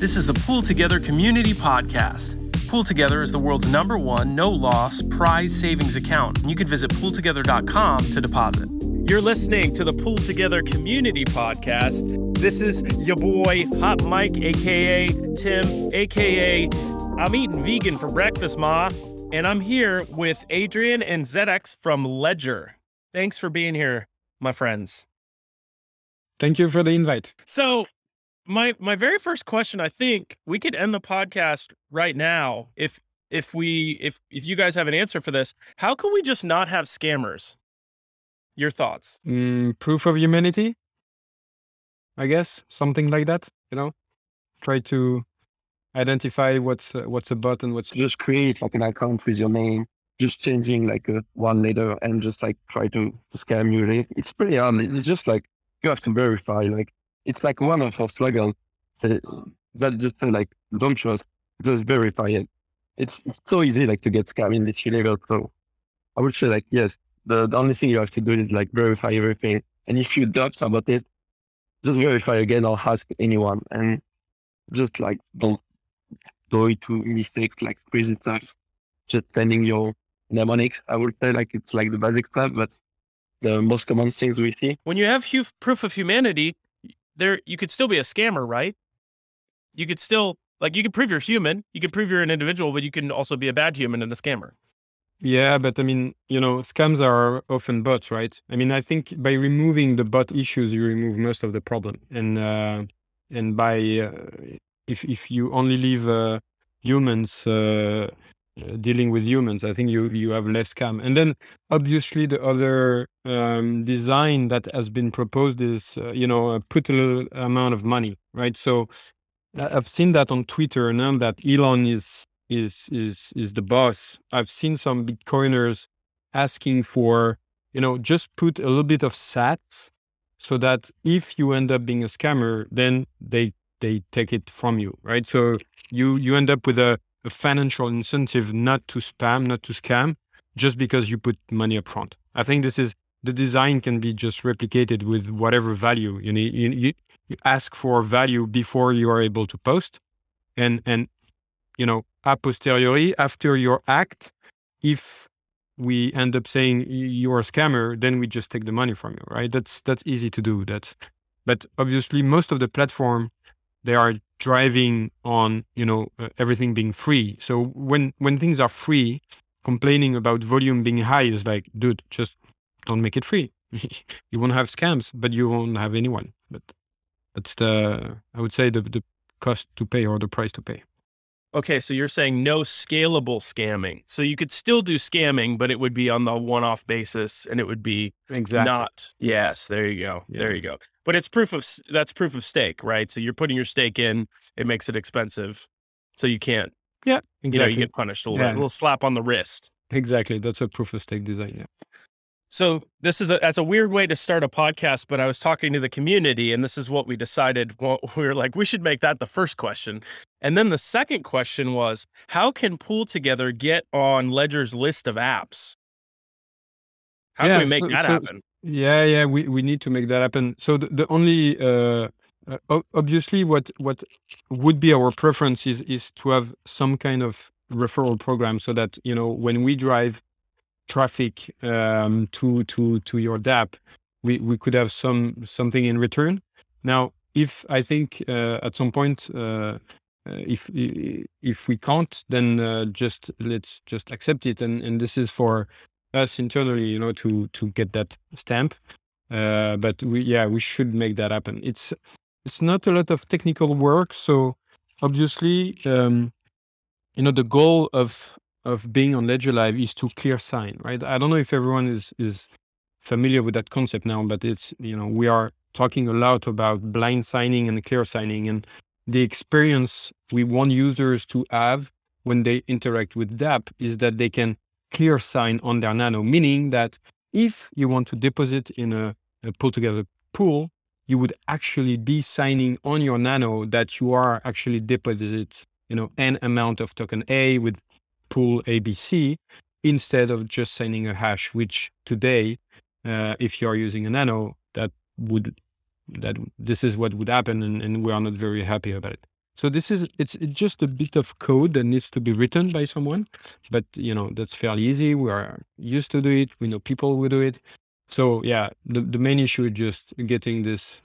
This is the Pool Together Community Podcast. Pool Together is the world's number one no loss prize savings account, and you can visit pooltogether.com to deposit. You're listening to the Pool Together Community Podcast. This is your boy Hot Mike, aka Tim, aka I'm eating vegan for breakfast, Ma. And I'm here with Adrien and ZX from Ledger. Thanks for being here, my friends. Thank you for the invite. So, my my very first question, I think we could end the podcast right now if if we if if you guys have an answer for this. How can we just not have scammers? Your thoughts? Mm, proof of humanity, I guess, something like that. You know, try to identify what's uh, what's a bot and what's just create like an account with your name, just changing like a one letter and just like try to, to scam you. It's pretty hard. It's just like you have to verify. Like it's like one of our slogans that, just like don't trust, just verify it. It's it's so easy like to get scammed in this level. So I would say like yes, the, the only thing you have to do is like verify everything. And if you doubt about it, just verify again or ask anyone and just like don't go into mistakes like crazy stuff. Just sending your mnemonics. I would say like it's like the basic stuff, but the most common things we see. When you have proof of humanity, there you could still be a scammer, right? You could still like you could prove you're human, you could prove you're an individual, but you can also be a bad human and a scammer. Yeah, but I mean, you know, scams are often bots, right? I mean, I think by removing the bot issues, you remove most of the problem, and uh, and by uh, if if you only leave uh, humans uh, dealing with humans, I think you you have less scam. And then obviously the other um, design that has been proposed is uh, you know put a little amount of money, right? So I've seen that on Twitter now that Elon is is is is the boss. I've seen some Bitcoiners asking for you know just put a little bit of sats so that if you end up being a scammer, then they they take it from you, right? So you you end up with a, a financial incentive not to spam, not to scam, just because you put money up front. I think this is the design can be just replicated with whatever value you need. You, you, you ask for value before you are able to post, and and you know a posteriori after your act, if we end up saying you're a scammer, then we just take the money from you, right? That's that's easy to do. That's but obviously most of the platform they are driving on you know uh, everything being free so when when things are free complaining about volume being high is like dude just don't make it free you won't have scams but you won't have anyone but that's the i would say the, the cost to pay or the price to pay Okay, so you're saying no scalable scamming. So you could still do scamming, but it would be on the one-off basis, and it would be exactly not. Yes, there you go. Yeah. There you go. But it's proof of that's proof of stake, right? So you're putting your stake in. It makes it expensive, so you can't. yeah You know, you get punished a little, Yeah. a little slap on the wrist. exactly that's a proof of stake design yeah So this is a that's a weird way to start a podcast, but I was talking to the community, and this is what we decided. Well, we were like, we should make that the first question, and then the second question was, how can Pool Together get on Ledger's list of apps? How Yeah, can we make so- that so- happen? Yeah, yeah, we, we need to make that happen. So the, the only uh, uh, obviously what what would be our preference is is to have some kind of referral program so that you know when we drive traffic um, to to to your DApp, we we could have some something in return. Now, if I think uh, at some point. Uh, uh, if if we can't, then uh, just let's just accept it, and and this is for us internally, you know, to to get that stamp. Uh, but we, yeah, we should make that happen. It's it's not a lot of technical work, so obviously, um, you know, the goal of of being on Ledger Live is to clear sign, right? I don't know if everyone is is familiar with that concept now, but it's you know we are talking a lot about blind signing and clear signing and the experience we want users to have when they interact with DApp is that they can clear sign on their nano, meaning that if you want to deposit in a, a Pool Together pool, you would actually be signing on your nano that you are actually deposit, you know, n amount of token A with pool ABC instead of just signing a hash, which today, uh, if you are using a nano, that would that this is what would happen and, and we are not very happy about it. So this is it's, just a bit of code that needs to be written by someone, but you know that's fairly easy. We are used to do it. We know people who do it. So yeah, the, the main issue is just getting this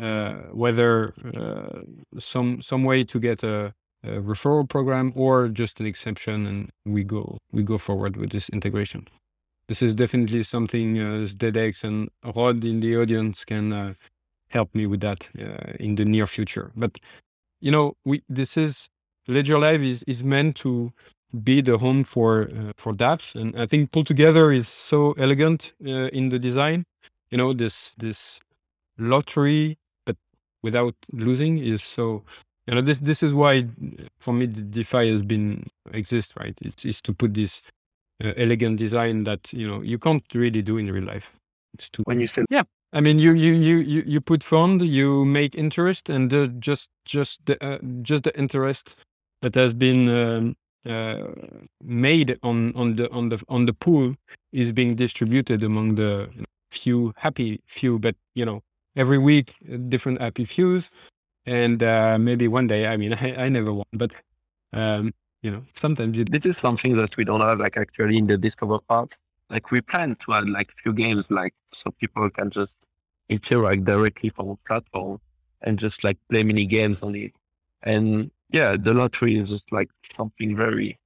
uh, whether uh, some some way to get a, a, referral program or just an exception, and we go we go forward with this integration. This is definitely something uh, and Rod in the audience can uh, help me with that uh, in the near future. But you know, we this is Ledger Live is is meant to be the home for uh, for dApps, and I think Pool Together is so elegant uh, in the design. You know, this this lottery, but without losing is so. You know, this this is why for me the DeFi has been exist right. It's is to put this uh, elegant design that you know you can't really do in real life. It's too when you say yeah I mean, you you you you you put fund, you make interest, and the, just just the uh, just the interest that has been um, uh, made on on the on the on the pool is being distributed among the few happy few, but you know every week uh, different happy fews, and uh, maybe one day. I mean, I, I never won, but um, you know sometimes you... this is something that we don't have like actually in the discover part like we plan to add like few games like so people can just interact directly from a platform and just like play mini games on it. And yeah, the lottery is just like something very,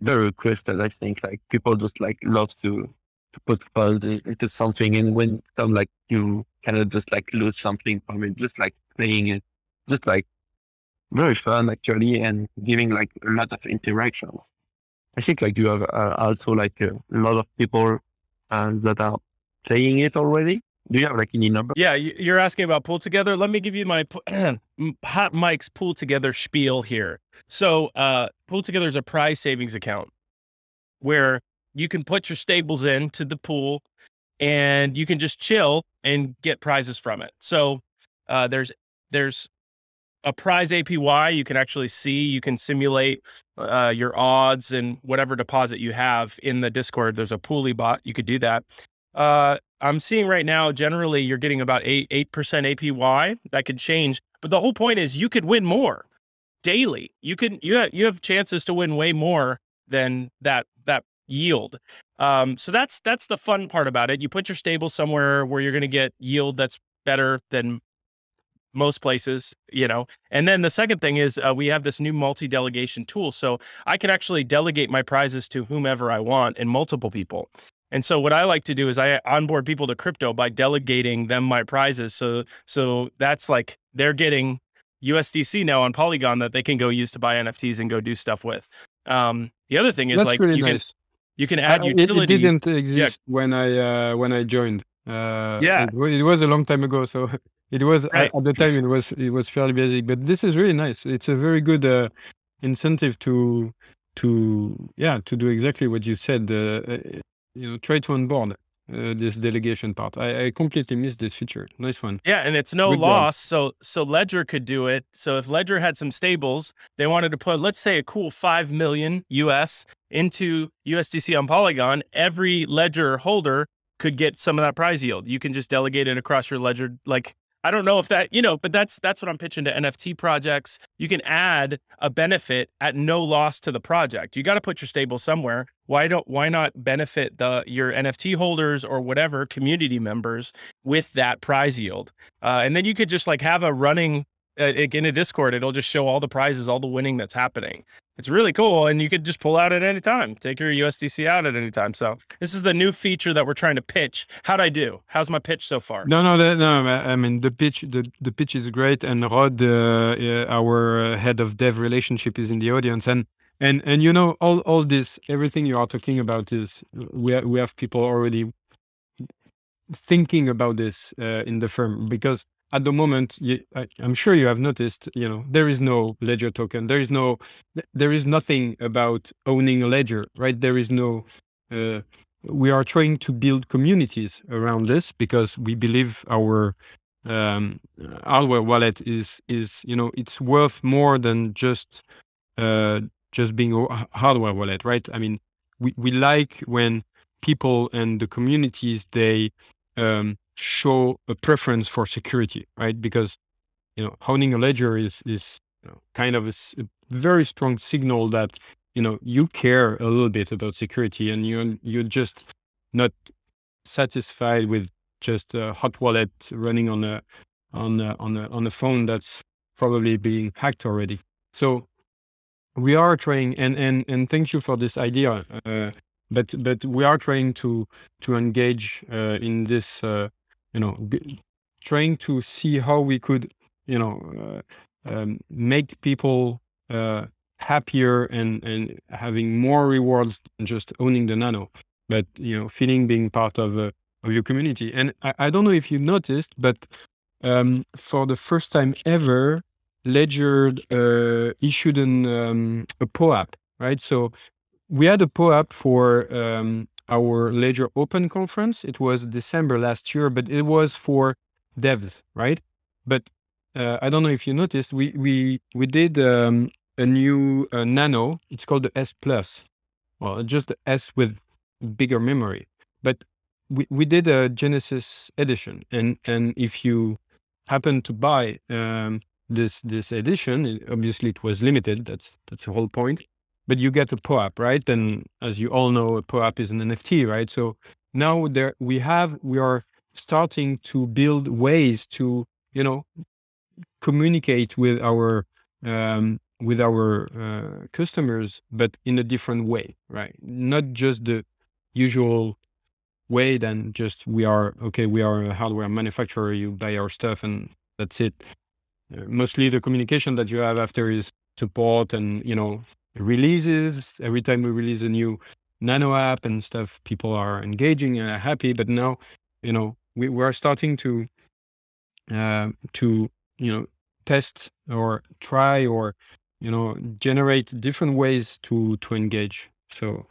very requested. I think like people just like love to to put funds into something, and when some like you kind of just like lose something from it, just like playing it, just like very fun actually, and giving like a lot of interaction. I think like you have uh, also like a lot of people uh, that are playing it already. Do you have like any number? Yeah, you're asking about pool together. Let me give you my hot Mike's pool together spiel here. So, uh, pool together is a prize savings account where you can put your stables into the pool and you can just chill and get prizes from it. So, uh, there's there's a prize APY you can actually see. You can simulate uh, your odds and whatever deposit you have in the Discord. There's a Pooly bot. You could do that. Uh, I'm seeing right now, generally, you're getting about eight eight percent APY. That could change, but the whole point is you could win more daily. You can you have you have chances to win way more than that that yield. Um, so that's that's the fun part about it. You put your stable somewhere where you're going to get yield that's better than most places, you know. And then the second thing is uh, we have this new multi delegation tool. So I can actually delegate my prizes to whomever I want and multiple people. And so what I like to do is I onboard people to crypto by delegating them my prizes. So so that's like they're getting USDC now on Polygon that they can go use to buy NFTs and go do stuff with. Um, the other thing is that's like really you nice. can you can add uh, utility. It, it didn't exist yeah. when I uh, when I joined. Uh, yeah, it, it, was a long time ago. So It was right. at the time it was it was fairly basic, but this is really nice. It's a very good uh, incentive to to yeah to do exactly what you said. Uh, uh you know, try to onboard uh, this delegation part. I, I, completely missed this feature. Nice one. Yeah, and it's no Good loss. So so Ledger could do it. So if Ledger had some stables, they wanted to put let's say a cool five million US into USDC on Polygon, every Ledger holder could get some of that prize yield. You can just delegate it across your Ledger like I don't know if that, you know, but that's that's what I'm pitching to NFT projects. You can add a benefit at no loss to the project. You got to put your stable somewhere. Why don't why not benefit the your NFT holders or whatever community members with that prize yield? Uh, and then you could just like have a running in a Discord. It'll just show all the prizes, all the winning that's happening. It's really cool and you could just pull out at any time. Take your usdc out at any time. So this is the new feature that we're trying to pitch. How'd i do? How's my pitch so far? No no no i mean the pitch the, the pitch is great and rod uh, our head of dev relationship is in the audience and and and you know all all this everything you are talking about is we have, we have people already thinking about this uh, in the firm because at the moment you, I, am sure you have noticed you know there is no ledger token. There is no there is nothing about owning a ledger right? There is no uh, we are trying to build communities around this because we believe our um, hardware wallet is is you know it's worth more than just uh, just being a hardware wallet right? I mean we, we like when people and the communities they um, show a preference for security, right? Because you know owning a ledger is is you know, kind of a, a, very strong signal that you know you care a little bit about security and you you're just not satisfied with just a hot wallet running on a on a, on a, on a phone that's probably being hacked already. So we are trying, and and and thank you for this idea. Uh, but but we are trying to to engage uh, in this, uh, you know, g- trying to see how we could, you know, uh, um, make people uh, happier and and having more rewards than just owning the nano, but you know, feeling being part of uh, of your community. And I, I don't know if you noticed, but um, for the first time ever, Ledger uh, issued an, um, a POAP, right? So we had a POAP for um, our Ledger Open conference. It was December last year, but it was for devs, right? But uh, I don't know if you noticed, we we we did um, a new uh, Nano. It's called the S Plus. Well, just the S with bigger memory. But we, we did a Genesis edition, and and if you happen to buy um, this this edition, obviously it was limited. That's that's the whole point. But you get a POAP, right? And as you all know, a POAP is an NFT, right? So now there we have we are starting to build ways to you know communicate with our um, with our uh, customers, but in a different way, right? Not just the usual way than just we are okay we are a hardware manufacturer you buy our stuff and that's it uh, mostly the communication that you have after is support and you know releases every time we release a new nano app and stuff people are engaging and are happy but now you know we, we are starting to uh, to you know test or try or you know generate different ways to to engage so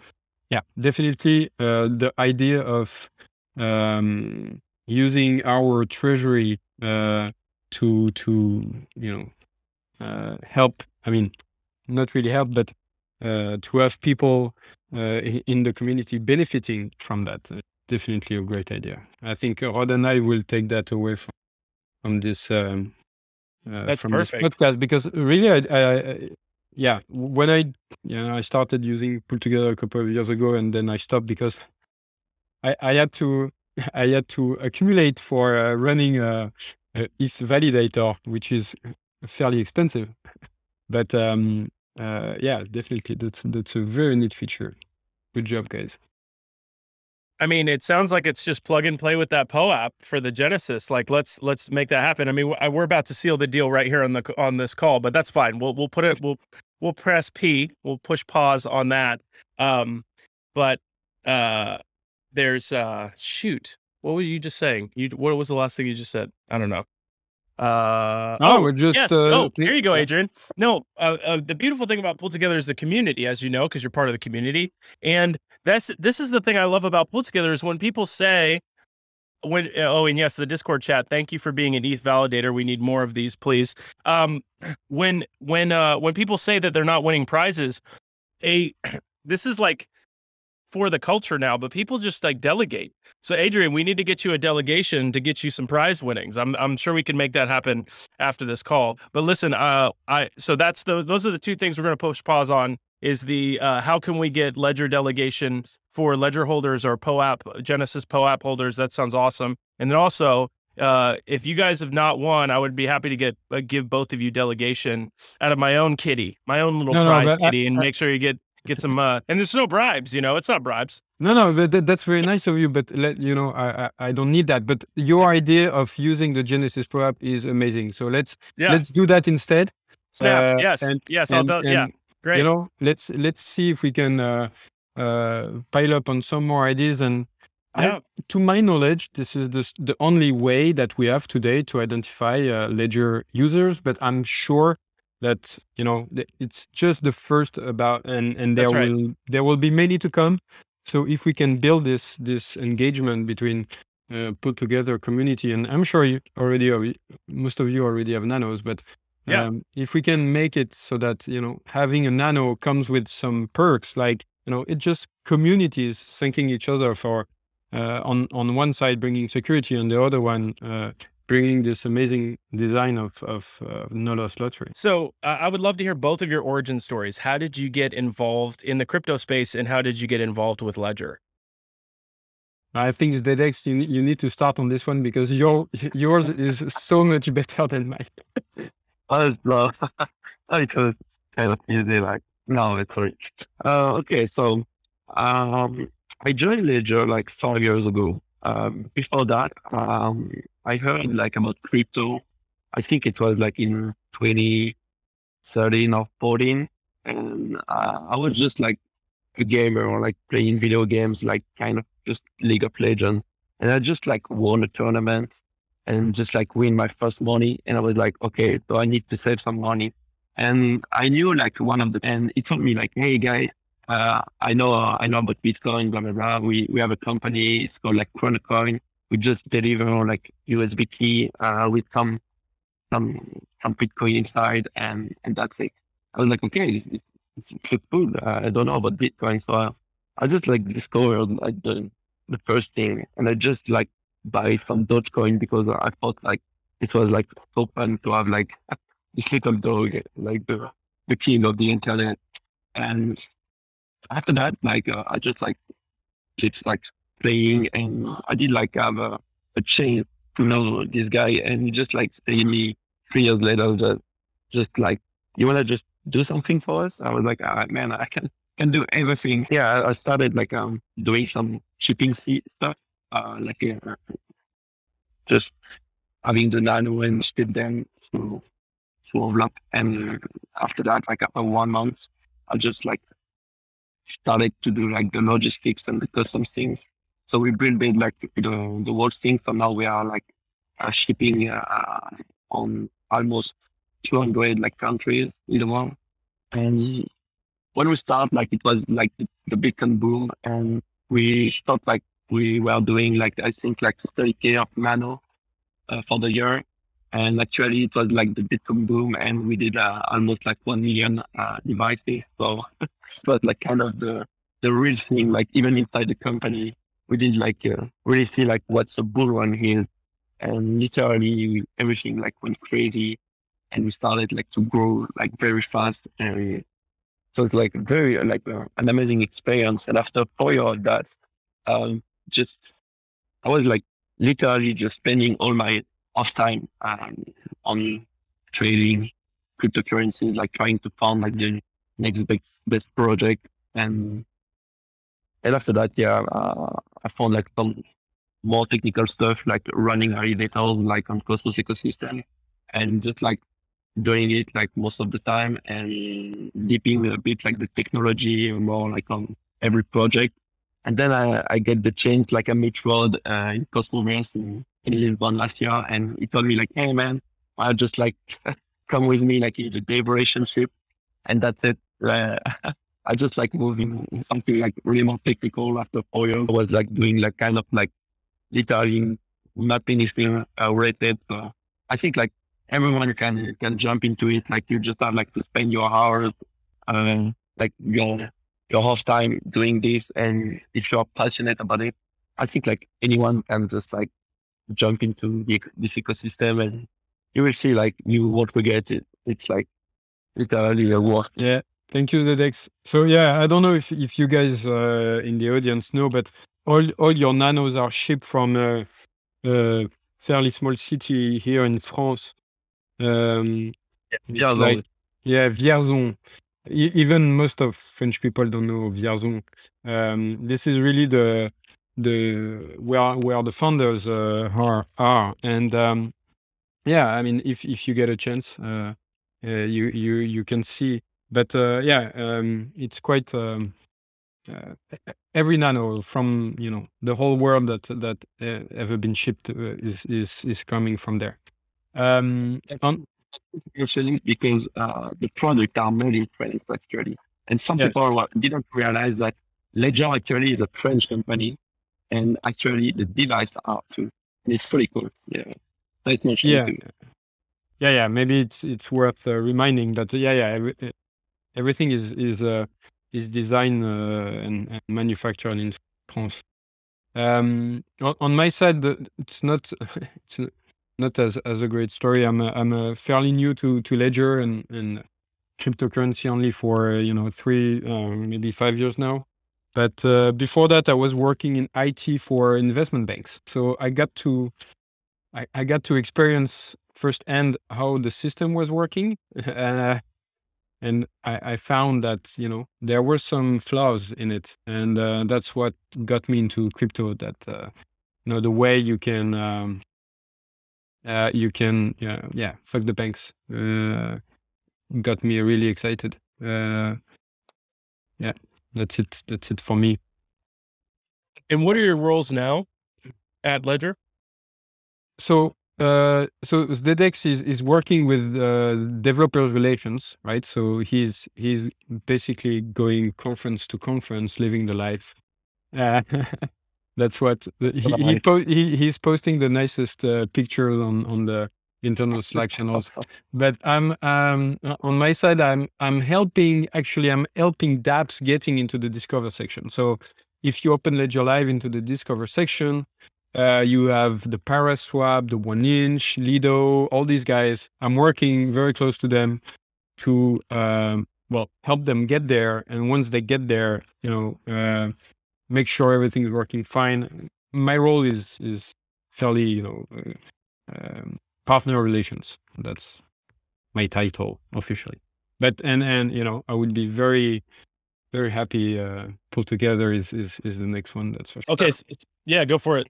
yeah, definitely. Uh, the idea of um, using our treasury uh, to to you know uh, help. I mean, not really help, but uh, to have people uh, in the community benefiting from that. Uh, definitely a great idea. I think Rod and I will take that away from from this. Um, That's from perfect. this podcast because really, I, I, yeah, when I you know I started using Pool Together a couple of years ago, and then I stopped because I I had to I had to accumulate for uh, running a, a ETH validator, which is fairly expensive. But um, uh, yeah, definitely that's that's a very neat feature. Good job, guys. I mean, it sounds like it's just plug and play with that POAP for the Genesis. Like, let's let's make that happen. I mean, we're about to seal the deal right here on the on this call, but that's fine. We'll we'll put it. We'll we'll press P. We'll push pause on that. Um, but uh, there's uh, shoot. What were you just saying? You what was the last thing you just said? I don't know. Uh, oh, we're just. yes. Uh, oh, here you go, Adrien. No, uh, uh, the beautiful thing about Pool Together is the community, as you know, because you're part of the community. And that's this is the thing I love about Pool Together is when people say, when oh, and yes, the Discord chat. Thank you for being an ETH validator. We need more of these, please. Um, when when uh when people say that they're not winning prizes, a this is like for the culture now, but people just like delegate. So Adrien, we need to get you a delegation to get you some prize winnings. I'm I'm sure we can make that happen after this call. But listen, uh I so that's the those are the two things we're going to push pause on is the uh, how can we get ledger delegation for ledger holders or POAP Genesis POAP holders? That sounds awesome. And then also uh, if you guys have not won, I would be happy to get uh, give both of you delegation out of my own kitty, my own little No, no, prize I- kitty, and make sure you get get some. Uh, and there's no bribes, you know, it's not bribes. No, no, but that, that's very nice of you. But let you know, I, I I don't need that. But your idea of using the Genesis POAP is amazing. So let's Yeah, let's do that instead. snaps. uh, yes, and- yes. and- I'll do, yeah, great. You know, let's let's see if we can uh, uh, pile up on some more ideas. And I- yeah, to my knowledge, this is the the only way that we have today to identify uh, Ledger users. But I'm sure that you know it's just the first about, and and there right. will there will be many to come. So if we can build this this engagement between uh, put together community, and I'm sure you already have, most of you already have nanos, but Yeah. um, if we can make it so that you know having a nano comes with some perks, like you know it just communities thanking each other for uh, on on one side bringing security, on the other one uh, bringing this amazing design of of uh, no loss lottery. So uh, I would love to hear both of your origin stories. How did you get involved in the crypto space, and how did you get involved with Ledger? I think Dedex, you, you need to start on this one because your yours is so much better than mine. Oh, no. it was kind of easy. Like, no, it's sorry. Uh, okay, so um, I joined Ledger like five years ago. Um, before that, um, I heard like about crypto. I think it was like in 2013 or 14. And uh, I was just like a gamer or like playing video games, like kind of just League of Legends. And I just like won a tournament and just like win my first money. And I was like, okay, so I need to save some money. And I knew like one of the, and he told me like, hey guy, uh, I know, uh, I know about Bitcoin, blah, blah, blah. We, we have a company. It's called like Chronocoin. We just deliver like USB key, uh, with some, some, some Bitcoin inside and, and that's it. I was like, okay, it's, it's, cool. Uh, I don't know about Bitcoin. So I, I just like discovered like the, the first thing and I just like buy some Dogecoin because I thought like it was like fun to have like this little dog, like the, the king of the internet. And after that, like uh, I just like it's like playing, and I did like have a, a chain to know this guy, and he just like saying me three years later, just just like you wanna just do something for us? I was like, ah, man, I can can do everything. Yeah, I started like um doing some shipping stuff, uh, like uh, just having the nano and ship them to to envelope, and after that, like after one month, I just like started to do like the logistics and the custom things. So we built it like the, the whole thing. So now we are like uh, shipping uh, on almost 200 like countries in the world. And when we start, like it was like the, the Bitcoin boom, and we thought like we were doing like I think like 30k of nano uh, for the year. And actually, it was like the Bitcoin boom, and we did uh, almost like one million uh, devices. So it was like kind of the the real thing. Like even inside the company, we did like uh, really see like what's a bull run here, and literally everything like went crazy, and we started like to grow like very fast. And so it's like very like uh, an amazing experience. And after four years of that, um, just I was like literally just spending all my off time um, on trading cryptocurrencies, like trying to find like the next best best project. And and after that, yeah, uh, I found like some more technical stuff, like running validators, like on Cosmos ecosystem, and just like doing it like most of the time and deeping a bit like the technology more like on every project. And then I, I get the chance, like I meet Rod uh, in Cosmos in in Lisbon last year, and he told me like, "Hey man, I just like come with me like in the dev relationship," and that's it. Uh, I just like moving something like really more technical after years. I was like doing like kind of like literally not anything uh, rated. So I think like everyone can can jump into it. Like you just have like to spend your hours, uh, like your your half time doing this, and if you're passionate about it, I think like anyone can just like jump into the, this ecosystem and you will see like you won't forget it. It's like literally a worth. Yeah. Thank you, Dedex. So yeah, I don't know if, if you guys uh, in the audience know, but all all your nanos are shipped from a, a fairly small city here in France. Um, yeah, like, yeah, Vierzon. E- even most of French people don't know Vierzon. Um, this is really the the where where the founders uh, are are and um, yeah i mean if if you get a chance uh, uh, you you you can see but uh, yeah um, it's quite um, uh, every nano from you know the whole world that that uh, ever been shipped uh, is is is coming from there um on, actually because uh, the product are made in France actually and some Yes. people didn't realize that Ledger actually is a French company and actually the device are too. And it's pretty cool. Yeah. Nice mentioning yeah too. yeah yeah maybe it's it's worth uh, reminding that yeah yeah everything is is uh, is designed uh, and, and manufactured in France. Um, on, my side, it's not it's not as as a great story. I'm a, I'm a fairly new to to Ledger and and cryptocurrency only for you know three uh, maybe five years now. But uh, before that, I was working in IT for investment banks. So I got to I, I got to experience firsthand how the system was working. Uh, and I, I, found that you know there were some flaws in it, and uh, that's what got me into crypto. That uh, you know the way you can um, uh, you can yeah yeah fuck the banks uh, got me really excited. Uh, yeah, that's it. That's it for me. And what are your roles now at Ledger? So uh, so Zdeadex is is working with uh, developers relations, right? So he's he's basically going conference to conference, living the life. Uh, that's what he he, po- he, he's posting the nicest uh, pictures on on the internal Slack channels. But I'm um, on my side. I'm I'm helping. Actually, I'm helping DApps getting into the Discover section. So if you open Ledger Live into the Discover section, uh, you have the Paraswap, the One Inch, Lido, all these guys. I'm working very close to them to um, well help them get there. And once they get there, you know, uh, make sure everything is working fine. My role is is fairly you know uh, um, partner relations. That's my title officially. But and and you know I would be very very happy uh, pulled together is, is is the next one that's for sure. Okay, so yeah, go for it.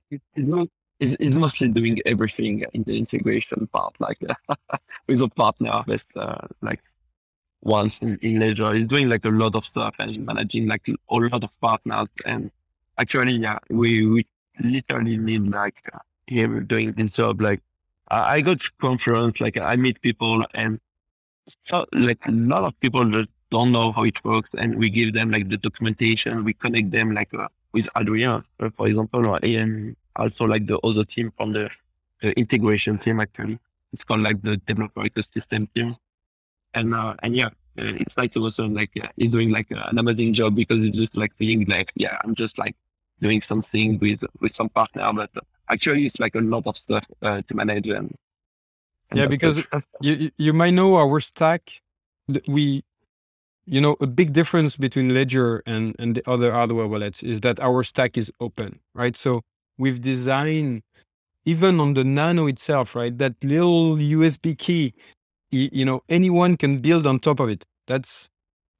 It's, it's mostly doing everything in the integration part, like uh, with a partner. With uh, like once in, in Ledger, he's doing like a lot of stuff and managing like a lot of partners. And actually, yeah, we we literally need like him doing this job. Like I go to conference, like I meet people, and so like a lot of people just don't know how it works, and we give them like the documentation. We connect them like uh, with Adrien, uh, for example, or, and also like the other team from the, the integration team. Actually, it's called like the developer ecosystem team, and uh, and yeah, uh, it's like also like uh, he's doing like an amazing job because he's just like feeling like yeah, I'm just like doing something with with some partner, but actually it's like a lot of stuff uh, to manage and, and yeah because you you might know our stack. We you know a big difference between ledger and and the other hardware wallets is that our stack is open right? So we've designed even on the nano itself right that little usb key you, know anyone can build on top of it. That's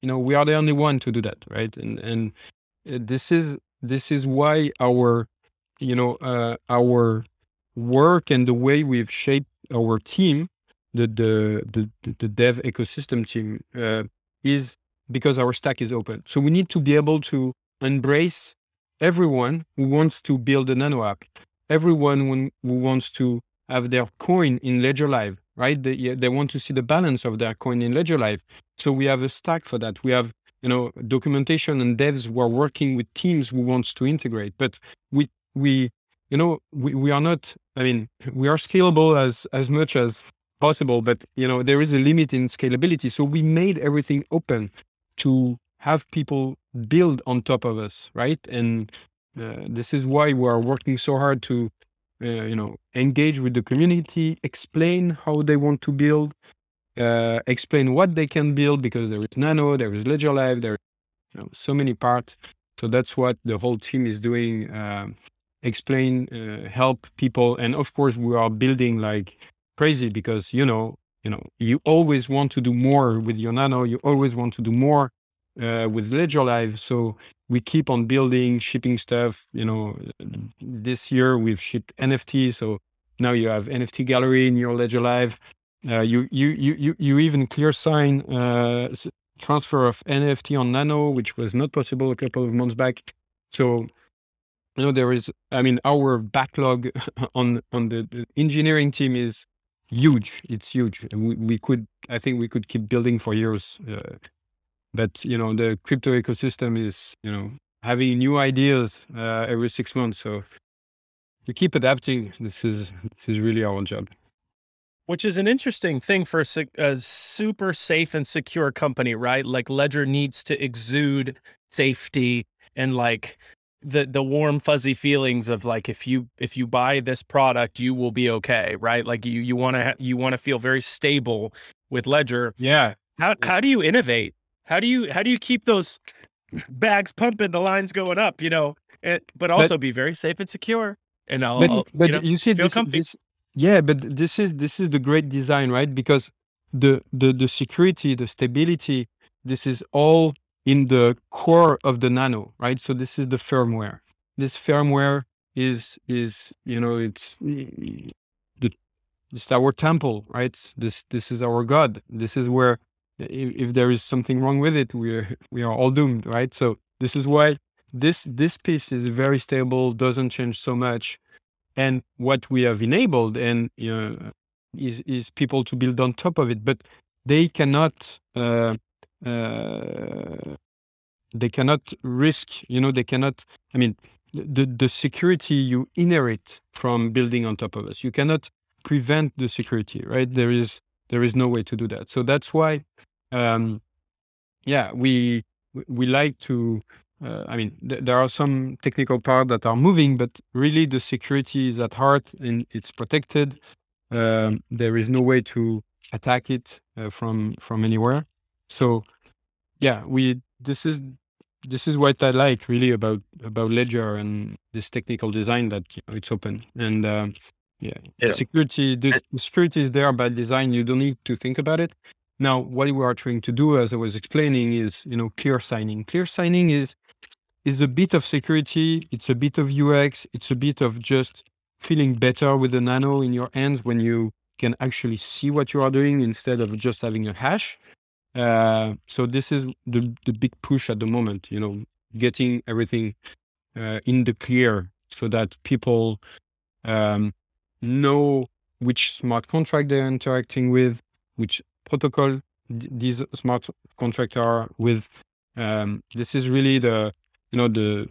you know we are the only one to do that right? And and uh, this is this is why our you know uh, our work and the way we've shaped our team the the the, the dev ecosystem team uh, is because our stack is open. So we need to be able to embrace everyone who wants to build a nano app everyone who wants to have their coin in ledger live right? They, they want to see the balance of their coin in ledger live. So we have a stack for that. We have you know documentation and devs who are working with teams who wants to integrate. But we we you know we, we are not i mean we are scalable as as much as possible but you know there is a limit in scalability. So we made everything open to have people build on top of us right? And uh, this is why we are working so hard to uh, you know engage with the community explain how they want to build uh, explain what they can build because there is nano there is ledger live there you know, so many parts. So that's what the whole team is doing um, explain, uh, help people, and of course we are building like crazy because you know, you know, you always want to do more with your Nano. You always want to do more uh, with Ledger Live. So we keep on building, shipping stuff. You know, this year we've shipped NFT, so now you have NFT gallery in your Ledger Live. Uh, you, you you you you even clear sign uh, transfer of NFT on Nano, which was not possible a couple of months back. So you know there is i mean our backlog on on the, the engineering team is huge. It's huge. And we, we could i think we could keep building for years uh, but you know the crypto ecosystem is you know having new ideas uh, every six months. So you keep adapting. This is this is really our job. Which is an interesting thing for a, a super safe and secure company right? Like ledger needs to exude safety and like the the warm fuzzy feelings of like if you if you buy this product you will be okay right? Like you you want to ha- you want to feel very stable with ledger. Yeah. How how do you innovate? How do you how do you keep those bags pumping the lines going up you know? And, but also but, be very safe and secure and I'll, but, I'll but you, know, you see this, this, yeah but this is this is the great design right? Because the the the security the stability this is all in the core of the nano right? So this is the firmware. This firmware is is you know it's the it's our temple right? This this is our god. This is where if, if there is something wrong with it we are we are all doomed right? So this is why this this piece is very stable doesn't change so much. And what we have enabled and you know is is people to build on top of it. But they cannot uh, they cannot risk you know they cannot i mean the the security you inherit from building on top of us you cannot prevent the security right? There is there is no way to do that. So that's why um yeah we we like to uh, i mean th- there are some technical parts that are moving but really the security is at heart and it's protected. Um, there is no way to attack it uh, from from anywhere. So yeah we this is this is what I like really about about Ledger and this technical design that you know, it's open and um, yeah, yeah. security this security is there by design. You don't need to think about it. Now, what we are trying to do, as I was explaining, is you know clear signing. Clear signing is is a bit of security. It's a bit of UX. It's a bit of just feeling better with the nano in your hands when you can actually see what you are doing instead of just having a hash. Uh, so this is the the big push at the moment. You know, getting everything uh, in the clear so that people um, know which smart contract they're interacting with, which protocol th- these smart contracts are with. Um, this is really the you know the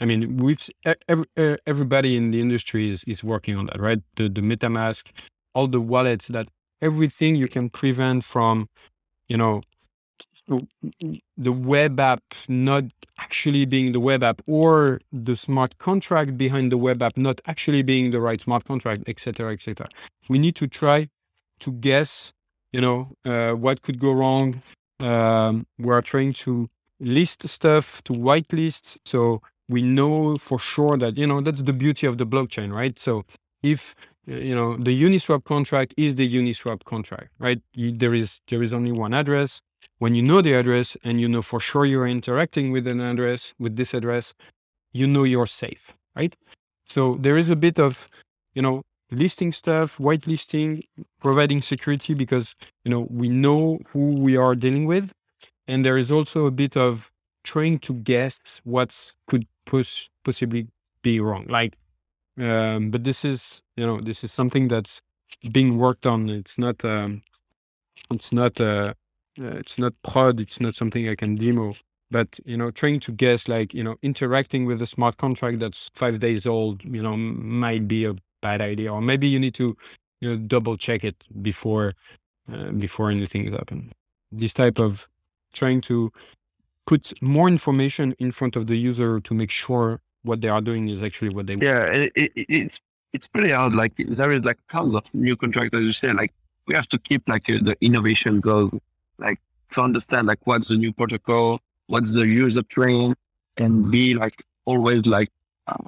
I mean, we've every, everybody in the industry is, is working on that, right? The the MetaMask, all the wallets, that everything you can prevent from you know the web app not actually being the web app or the smart contract behind the web app not actually being the right smart contract etc etc we need to try to guess you know uh, what could go wrong. Um, we're trying to list stuff to whitelist so we know for sure that you know that's the beauty of the blockchain right? So if you know the uniswap contract is the uniswap contract right? There is there is only one address. When you know the address and you know for sure you're interacting with an address with this address you know you're safe right? So there is a bit of you know listing stuff whitelisting providing security because you know we know who we are dealing with. And there is also a bit of trying to guess what could push possibly be wrong. Like um, but this is you know this is something that's being worked on. It's not um, it's not uh, uh, it's not prod it's not something i can demo. But you know trying to guess like you know interacting with a smart contract that's five days old you know might be a bad idea. Or maybe you need to you know double check it before uh, before anything happens this type of trying to put more information in front of the user to make sure what they are doing is actually what they. Yeah, it, it, it's it's pretty hard. Like there is like tons of new contracts, as you say. Like we have to keep like uh, the innovation goals, like to understand like what's the new protocol, what's the user train, and be like always like uh,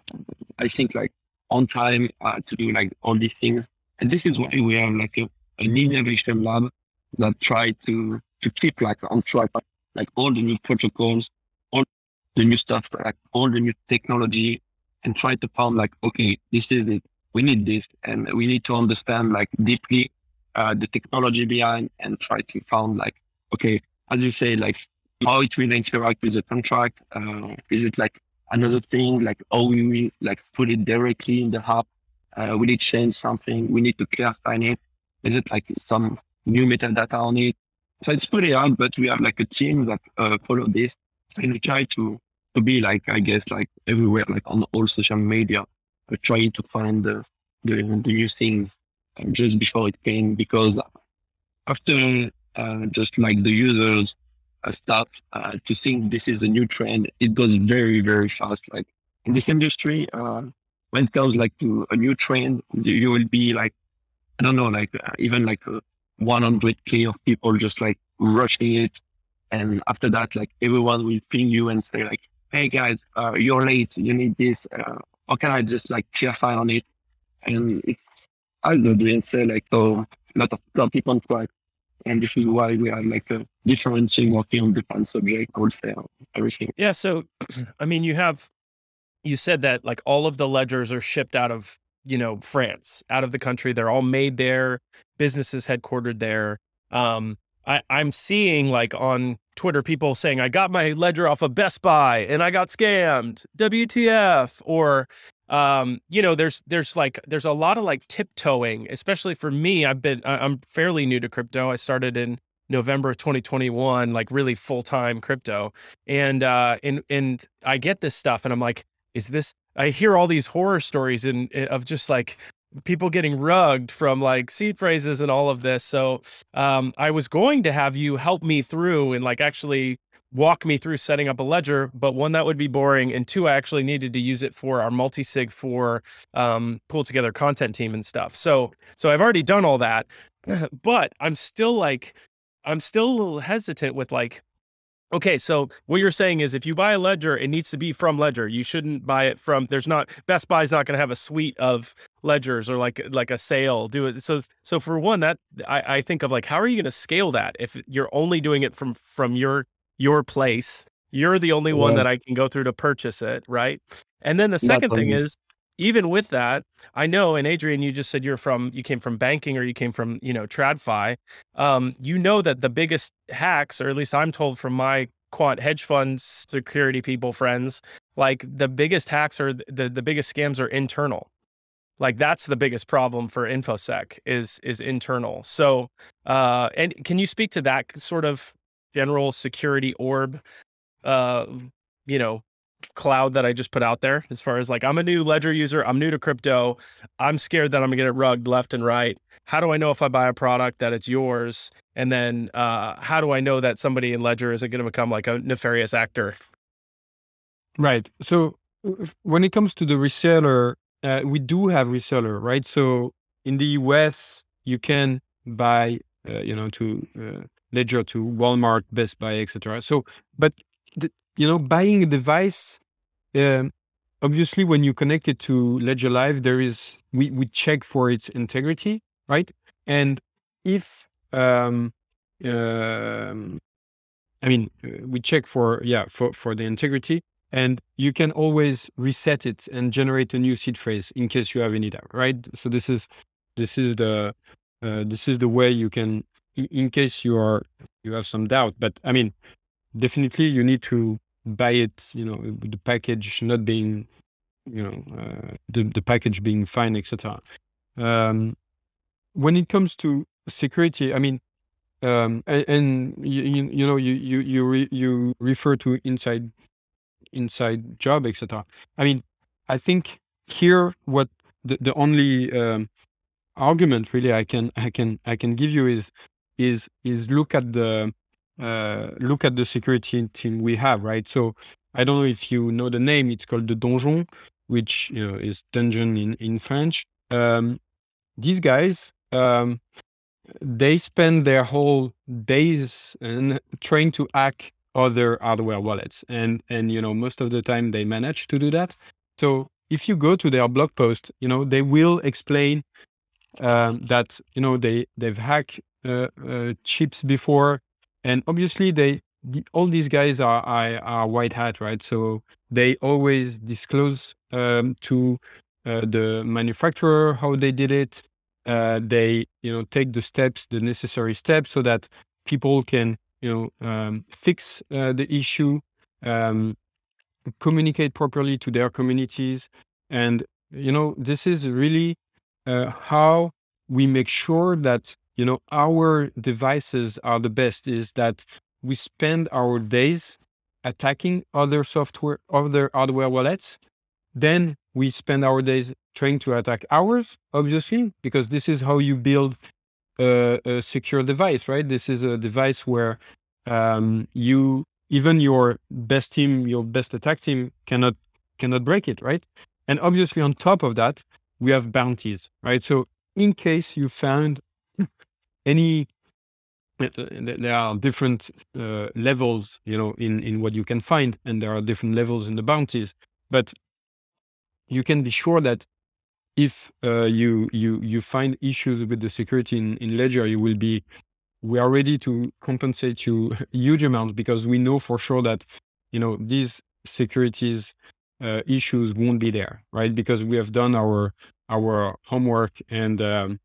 I think like on time uh, to do like all these things. And this is why we have like a, an innovation lab that try to to keep like on track like all the new protocols, the new stuff, like all the new technology, and try to find like, okay, this is it. We need this, and we need to understand like deeply uh, the technology behind, and try to find like, okay, as you say, like how it will interact with the contract. Uh, is it like another thing, like how we will like put it directly in the hub? Uh, will it change something? We need to clear sign it. Is it like some new metadata on it? So it's pretty hard, but we have like a team that uh, follow this and we try to to be like I guess like everywhere, like on all social media, uh, trying to find the the, the new things um, just before it came because after uh, just like the users uh, start uh, to think this is a new trend, it goes very very fast. Like in this industry, uh, when it comes like to a new trend, you will be like, I don't know, like uh, even like 100k of people just like rushing it. And after that, like everyone will ping you and say like, Hey guys, uh, you're late. You need this. Uh, how can I just like clarify on it? And it's either doing say like, so a lot of, lot of people track. And this is why we are like a different team working on different subject, I would say, everything. Yeah. So, I mean, you have, you said that like all of the ledgers are shipped out of, you know, France, out of the country. They're all made there, businesses headquartered there. Um, I, I'm seeing like on Twitter people saying, I got my ledger off of Best Buy and I got scammed, WTF, or um, you know, there's there's like there's a lot of like tiptoeing, especially for me. I've been I'm fairly new to crypto. I started in November of 2021, like really full time crypto, and uh, and and I get this stuff, and I'm like, is this? I hear all these horror stories and of just like people getting rugged from like seed phrases and all of this. So um, I was going to have you help me through and like actually walk me through setting up a ledger, but one that would be boring, and two, I actually needed to use it for our multi-sig for um, Pool Together content team and stuff. So so I've already done all that, but I'm still like I'm still a little hesitant with like. Okay, so what you're saying is if you buy a ledger, it needs to be from Ledger. You shouldn't buy it from there's not Best Buy's not going to have a suite of ledgers or like like a sale. Do it. So so for one, that I, I think of like how are you going to scale that if you're only doing it from from your your place. You're the only one that I can go through to purchase it, right? And then the second thing is, even with that, I know, and Adrien, you just said you're from, you came from banking or you came from, you know, TradFi. Um, you know that the biggest hacks, or at least I'm told from my quant hedge fund security people friends, like the biggest hacks or the the biggest scams are internal. Like that's the biggest problem for infosec is is internal. So, uh, and can you speak to that sort of general security orb uh you know cloud that I just put out there as far as like I'm a new ledger user, I'm new to crypto, I'm scared that I'm gonna get it rugged left and right. How do I know if I buy a product that it's yours? And then uh how do I know that somebody in ledger isn't gonna become like a nefarious actor? Right. So when it comes to the reseller, uh, we do have reseller, right? So in the US, you can buy, uh, you know, to uh, Ledger to Walmart, Best Buy, etc. So, but you know, buying a device, um, obviously, when you connect it to Ledger Live, there is we we check for its integrity, right? And if um, um, I mean, uh, we check for yeah for for the integrity, and you can always reset it and generate a new seed phrase in case you have any doubt, right? So this is this is the uh, this is the way you can in case you are you have some doubt but i mean definitely you need to buy it you know the package not being you know uh, the, the package being fine etc um, when it comes to security i mean um, and, and you, you know you you you, re, you refer to inside inside job etc i mean i think here what the, the only um, argument really i can i can i can give you is is is look at the uh, look at the security team we have, right? So I don't know if you know the name. It's called the Donjon, which you know is dungeon in in French. Um, these guys, um, they spend their whole days and trying to hack other hardware wallets, and and you know most of the time they manage to do that. So if you go to their blog post, you know they will explain um, that you know they they've hacked uh, uh, chips before, and obviously they all these guys are, are, are white hat, right? So they always disclose um, to uh, the manufacturer how they did it. Uh, they you know take the steps, the necessary steps, so that people can you know um, fix uh, the issue, um, communicate properly to their communities, and you know this is really uh, how we make sure that you know our devices are the best is that we spend our days attacking other software other hardware wallets then we spend our days trying to attack ours obviously because this is how you build a, a secure device right this is a device where um, you even your best team your best attack team cannot cannot break it, right? And obviously, on top of that, we have bounties, right? So in case you found any uh, there are different uh, levels you know in in what you can find and there are different levels in the bounties. But you can be sure that if uh, you you you find issues with the security in, in ledger you will be we are ready to compensate you huge amounts because we know for sure that you know these securities uh, issues won't be there right? Because we have done our our homework and um,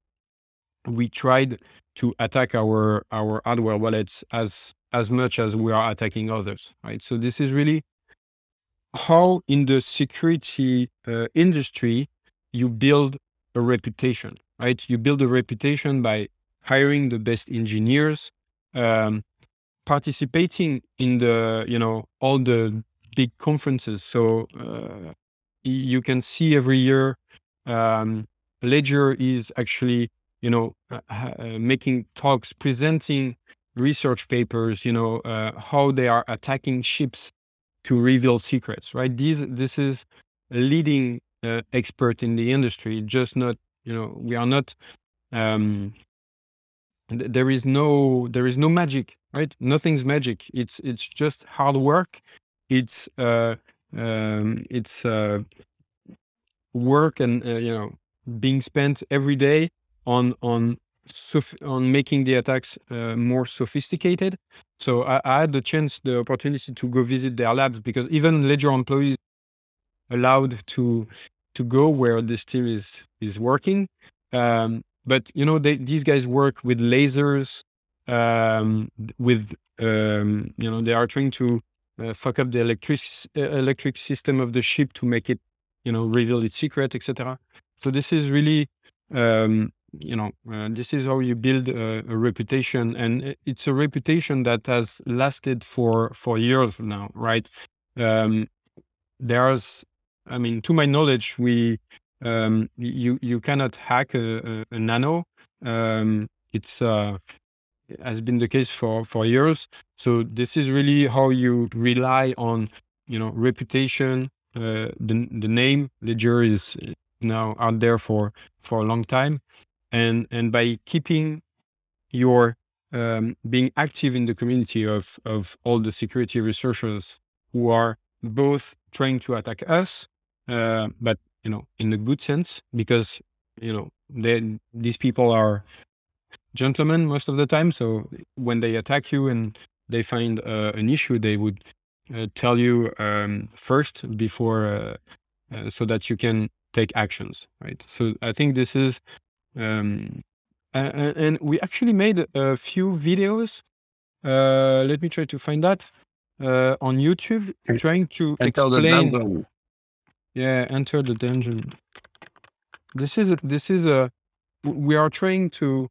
we tried to attack our our hardware wallets as as much as we are attacking others right? So this is really how in the security uh, industry you build a reputation right? You build a reputation by hiring the best engineers um, participating in the you know all the big conferences. So uh, you can see every year um, ledger is actually you know, uh, uh, making talks, presenting research papers, you know, uh, how they are attacking chips to reveal secrets, right? These, this is a leading uh, expert in the industry, just not, you know, we are not, um, th- there is no, there is no magic, right? Nothing's magic. It's, it's just hard work. It's, uh, um, it's, uh, work and, uh, you know, being spent every day on on on making the attacks uh, more sophisticated. So I, I, had the chance, the opportunity to go visit their labs because even Ledger employees allowed to to go where this team is is working. Um, but you know, they, these guys work with lasers, um, with um, you know, they are trying to uh, fuck up the electric uh, electric system of the chip to make it, you know, reveal its secret, etc. So this is really um, you know, uh, this is how you build a, a, reputation, and it's a reputation that has lasted for for years now, right? Um, there's, I mean, to my knowledge, we um, you you cannot hack a, a, a nano. Um, it's uh, has been the case for for years. So this is really how you rely on, you know, reputation. Uh, the the name Ledger is now out there for for a long time and and by keeping your um, being active in the community of of all the security researchers who are both trying to attack us, uh, but you know in a good sense because you know these people are gentlemen most of the time. So when they attack you and they find uh, an issue, they would uh, tell you um, first before uh, uh, so that you can take actions, right? So I think this is um, and, and we actually made a few videos. Uh, let me try to find that uh, on YouTube, trying to Enter the explain. dungeon. Yeah, enter the dungeon. This is this is a. We are trying to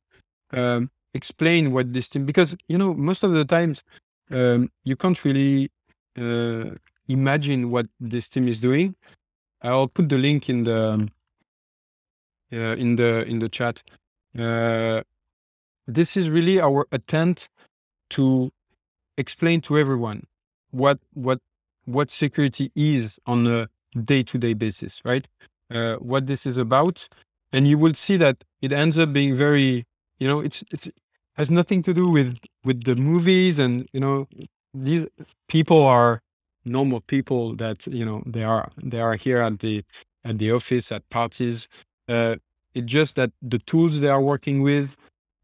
um, explain what this team because you know most of the times um, you can't really uh, imagine what this team is doing. I'll put the link in the um, uh, in the in the chat. Uh, this is really our attempt to explain to everyone what what what security is on a day-to-day basis, right? Uh, what this is about, and you will see that it ends up being very, you know, it's it's has nothing to do with with the movies, and you know, these people are normal people that you know they are they are here at the at the office at parties uh, it's just that the tools they are working with,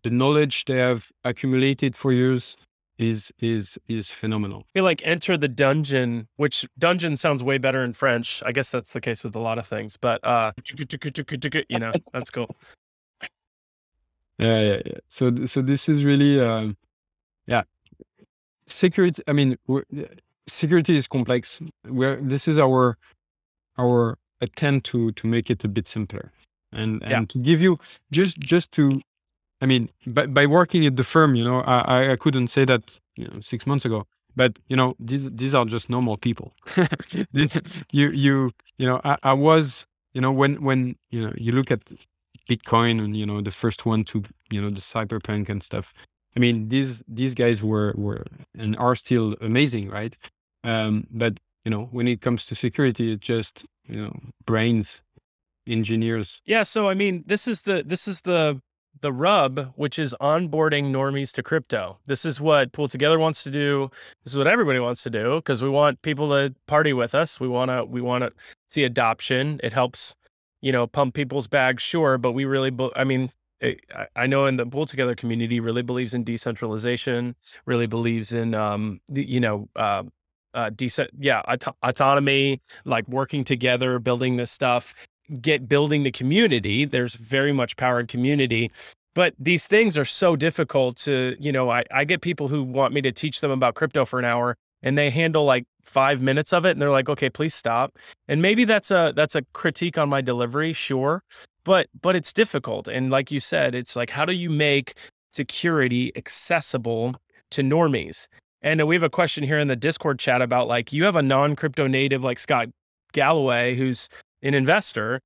the knowledge they have accumulated for years is is is phenomenal. I feel like enter the dungeon, which dungeon sounds way better in French. I guess that's the case with a lot of things, but uh you know, that's cool. Yeah, yeah, yeah. So so this is really um yeah. Security I mean security is complex. Where this is our our attempt to to make it a bit simpler and and yeah. to give you just just to i mean by, by working at the firm you know i i couldn't say that you know six months ago but you know these these are just normal people you you you know I, I was you know when when you know you look at bitcoin and you know the first one to you know the cyberpunk and stuff i mean these these guys were were and are still amazing right um but you know, when it comes to security, it's just you know brains, engineers. Yeah, so I mean, this is the this is the the rub, which is onboarding normies to crypto. This is what Pool Together wants to do. This is what everybody wants to do because we want people to party with us. We want to we want to see adoption. It helps, you know, pump people's bags, sure, but we really, I mean, I know in the Pool Together community really believes in decentralization, really believes in, um, you know, uh, uh, decent, yeah, auto- autonomy, like working together, building this stuff get building the community. There's very much power in community. But these things are so difficult to, you know, I, I get people who want me to teach them about crypto for an hour and they handle like five minutes of it and they're like, okay, please stop. And maybe that's a that's a critique on my delivery, sure. But but it's difficult. And like you said, it's like how do you make security accessible to normies? And we have a question here in the Discord chat about like you have a non-crypto native like Scott Galloway who's an investor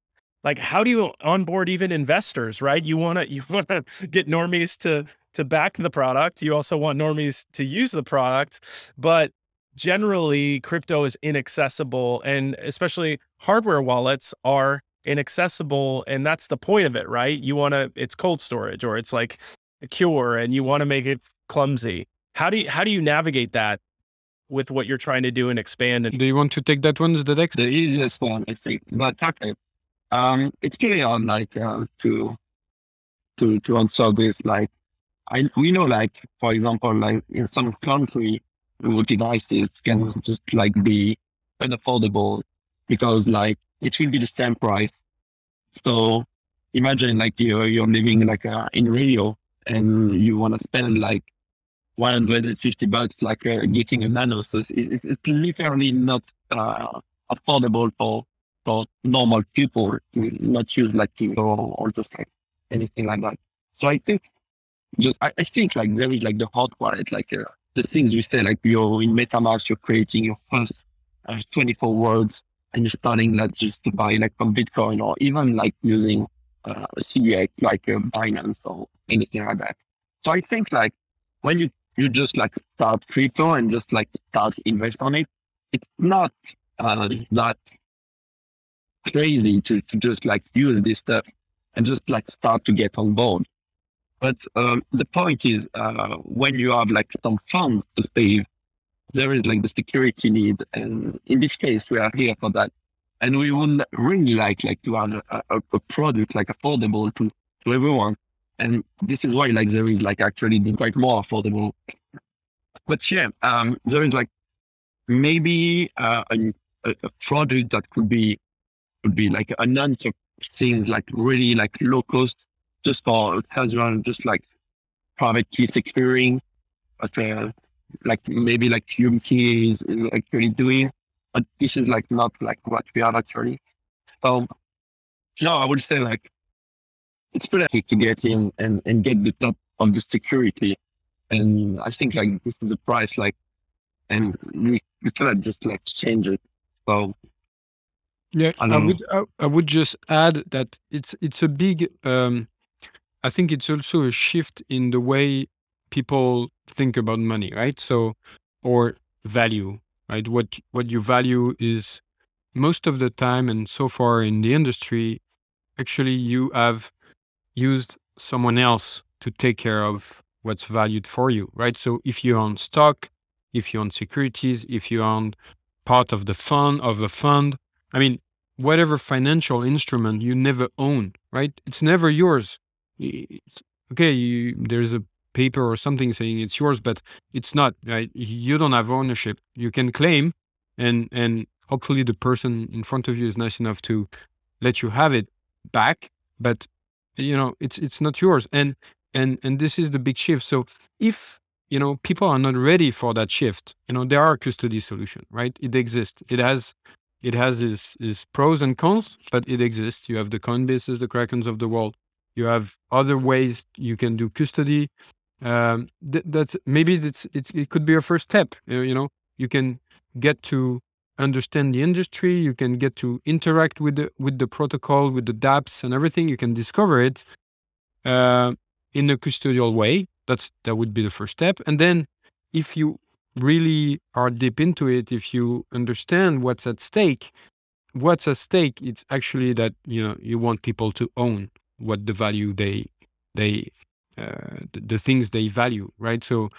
like how do you onboard even investors right? You want to you want to get normies to to back the product. You also want normies to use the product. But generally crypto is inaccessible and especially hardware wallets are inaccessible and that's the point of it right? You want to it's cold storage or it's like a cure and you want to make it clumsy. How do you how do you navigate that with what you're trying to do and expand. And do you want to take that one as the next? The easiest one, I think. But okay, um, it's really hard, like uh, to to to answer this. Like, I we know, like for example, like in some country, devices can just like be unaffordable because like it will be the same price. So imagine like you're you're living like uh, in Rio and you want to spend like 150 bucks like uh, getting a nano. So it's, it's literally not uh, affordable for for normal people to not use like Tingo or just like anything like that. So I think just I, I think like there is like the hot wallet, like uh, the things we say, like you're in MetaMask, you're creating your first uh, 24 words and you're starting like just to buy like from Bitcoin or even like using uh, CDX like uh, Binance or anything like that. So I think like when you you just like start crypto and just like start invest on it. It's not uh, that crazy to, to just like use this stuff and just like start to get on board. But um, the point is, uh, when you have like some funds to save, there is like the security need, and in this case, we are here for that. And we would really like like to have a, a, a product like affordable to to everyone and this is why like there is like actually quite more affordable. But yeah, um, there is like maybe uh, a, a product that could be would be like a non things like really like low cost just for casual, just like private key securing, but uh, like maybe like YubiKey is, is actually doing, but this is like not like what we are actually. So no, I would say like it's pretty to get in and, and get the top of the security. And I think like this is the price, like, and we, you cannot just like change it. So yeah, I, I would I, I, would just add that it's it's a big. Um, I think it's also a shift in the way people think about money, right? So or value, right? What what you value is most of the time, and so far in the industry, actually you have used someone else to take care of what's valued for you, right? So if you own stock, if you own securities, if you own part of the fund of the fund, I mean, whatever financial instrument you never own, right? It's never yours. It's, okay, you, there's a paper or something saying it's yours, but it's not, right? You don't have ownership. You can claim, and and hopefully the person in front of you is nice enough to let you have it back, but you know it's it's not yours. And and and this is the big shift. So if you know people are not ready for that shift you know there are custody solution right? It exists. It has it has its, its pros and cons but it exists. You have the coinbases the krakens of the world. You have other ways you can do custody. Um, th- that's maybe it's, it's it could be a first step. You know you can get to understand the industry you can get to interact with the with the protocol with the dapps and everything you can discover it uh, in a custodial way that's that would be the first step and then if you really are deep into it, if you understand what's at stake, what's at stake, it's actually that you know you want people to own what the value they they uh, the, the things they value, right? So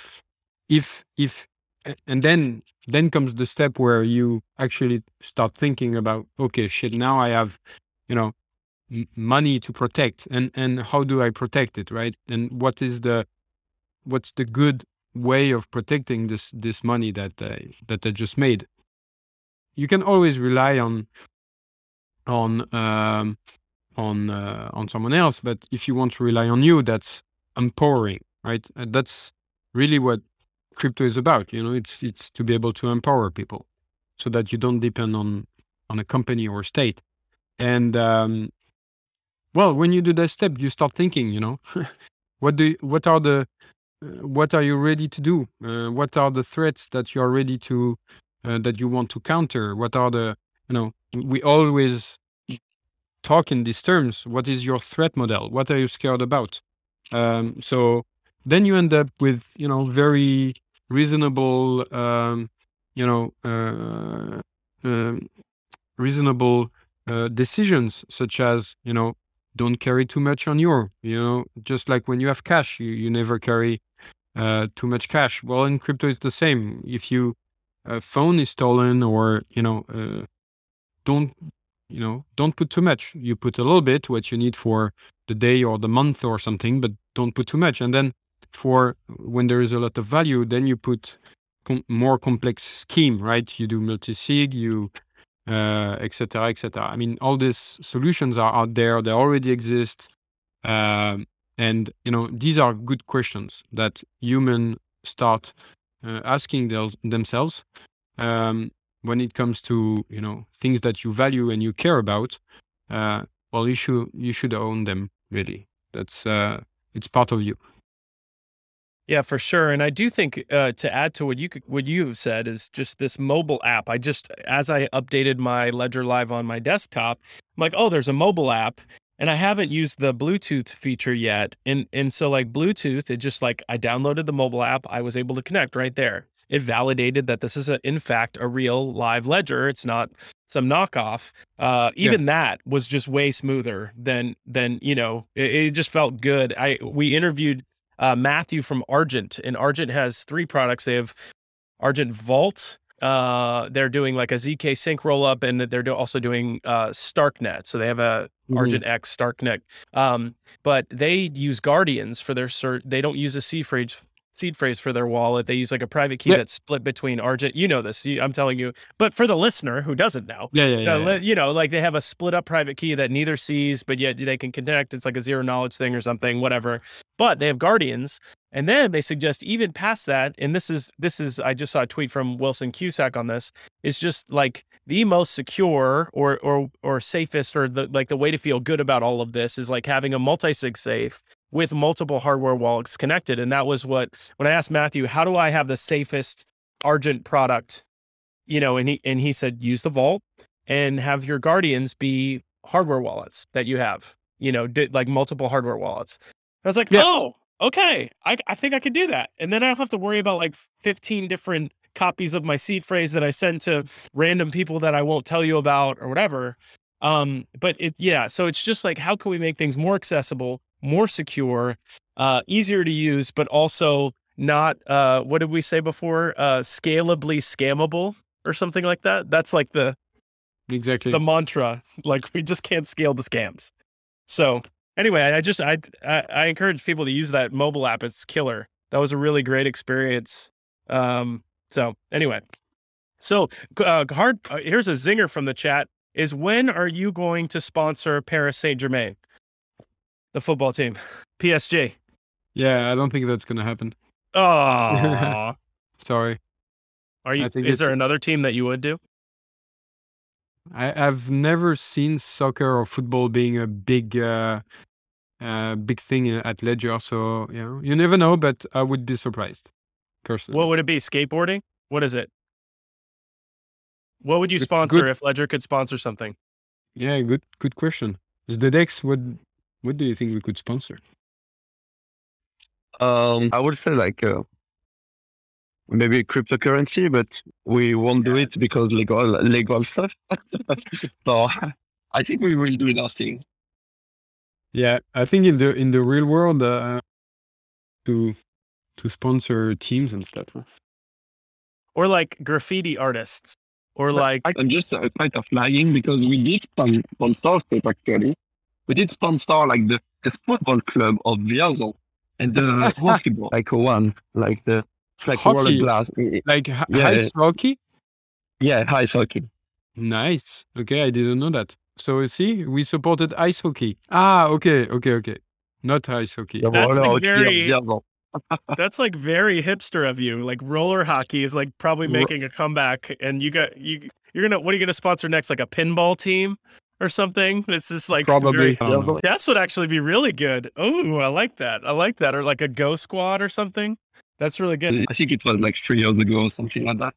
if if and then then comes the step where you actually start thinking about okay shit now i have you know money to protect and and how do i protect it right? And what is the what's the good way of protecting this this money that I, that I just made? You can always rely on on um, on uh, on someone else but if you want to rely on you that's empowering right? And that's really what crypto is about you know it's it's to be able to empower people so that you don't depend on on a company or state. And um, well when you do that step you start thinking you know what do what are the uh, what are you ready to do? Uh, what are the threats that you are ready to uh, that you want to counter? What are the you know we always talk in these terms what is your threat model? What are you scared about? Um, so then you end up with you know very reasonable um, you know uh, um, reasonable uh, decisions such as you know don't carry too much on your you know just like when you have cash you, you never carry uh, too much cash. Well in crypto it's the same. If you uh, phone is stolen or you know uh, don't you know don't put too much. You put a little bit what you need for the day or the month or something but don't put too much. And then for when there is a lot of value then you put com- more complex scheme right? You do multi-sig you uh, etc etc i mean all these solutions are out there they already exist um, and you know these are good questions that human start uh, asking thel- themselves um, when it comes to you know things that you value and you care about uh, well you should you should own them really. That's uh, it's part of you Yeah, for sure. And I do think uh, to add to what you could, what you have said is just this mobile app. I just as I updated my Ledger Live on my desktop, I'm like, oh, there's a mobile app, and I haven't used the Bluetooth feature yet. And and so like Bluetooth, it just like I downloaded the mobile app, I was able to connect right there. It validated that this is a, in fact a real live ledger. It's not some knockoff. Uh, even that was just way smoother than than you know. It, it just felt good. I we interviewed uh, Matthew from Argent, and Argent has three products. They have Argent Vault. Uh, they're doing like a zk sync rollup, and they're do- also doing uh, Starknet. So they have a Mhm. Argent X Starknet. Um, but they use Guardians for their cert. They don't use a seed phrase seed phrase for their wallet. They use like a private key Yeah. that's split between Argent. You know this. I'm telling you. But for the listener who doesn't know, yeah yeah yeah, yeah. you know, like they have a split up private key that neither sees, but yet they can connect. It's like a zero knowledge thing or something, whatever. But they have guardians, and then they suggest even past that. And this is this is I just saw a tweet from Wilson Cusack on this. It's just like the most secure or or or safest or the like the way to feel good about all of this is like having a multi sig safe with multiple hardware wallets connected. And that was what when I asked Matthew, how do I have the safest Argent product? You know, and he and he said use the vault and have your guardians be hardware wallets that you have you know did like multiple hardware wallets i was like Yeah. oh okay I, I think i could do that and then i don't have to worry about like 15 different copies of my seed phrase that i send to random people that i won't tell you about or whatever um but it yeah so it's just like how can we make things more accessible more secure uh easier to use but also not uh what did we say before uh scalably scammable or something like that that's like the exactly the mantra. Like we just can't scale the scams. So anyway, I just I, I I encourage people to use that mobile app. It's killer. That was a really great experience. Um. So anyway, so uh, hard. Uh, here's a zinger from the chat. Is when are you going to sponsor Paris Saint Germain, the football team, PSG? yeah i don't think that's gonna happen Oh, sorry are you? Is there another team that you would do? I, I've never seen soccer or football being a big, uh, uh, big thing at Ledger. So you know, you never know, but I would be surprised, personally. What would it be? Skateboarding? What is it? What would you sponsor good- if Ledger could sponsor something? yeah, good, good question. Is the Dex what? What do you think we could sponsor? Um, I would say like uh, maybe cryptocurrency, but we won't do it because legal legal stuff. so I think we will do nothing. Yeah, I think in the in the real world, uh, to to sponsor teams and stuff. Or like graffiti artists, or like I'm just uh, kind of lying because we did spon- sponsor it actually. We did sponsor like the, the football club of Vierzon and the hockey ball, like one, like the it's like roller Hockey? glass. Like h- Yeah, ice hockey. Yeah, ice hockey. Nice. Okay, I didn't know that. So you see, we supported ice hockey. Ah, okay, okay, okay. Not ice hockey. The That's like very- Vierzon. that's like very hipster of you. Like roller hockey is like probably making a comeback, and you got you you're gonna what are you gonna sponsor next? Like a pinball team or something? It's just like Probably. very- I don't know. Vierzon. That's would actually be really good. Oh, I like that. I like that. Or like a Go Squad or something. That's really good. I think it was like three years ago or something like that.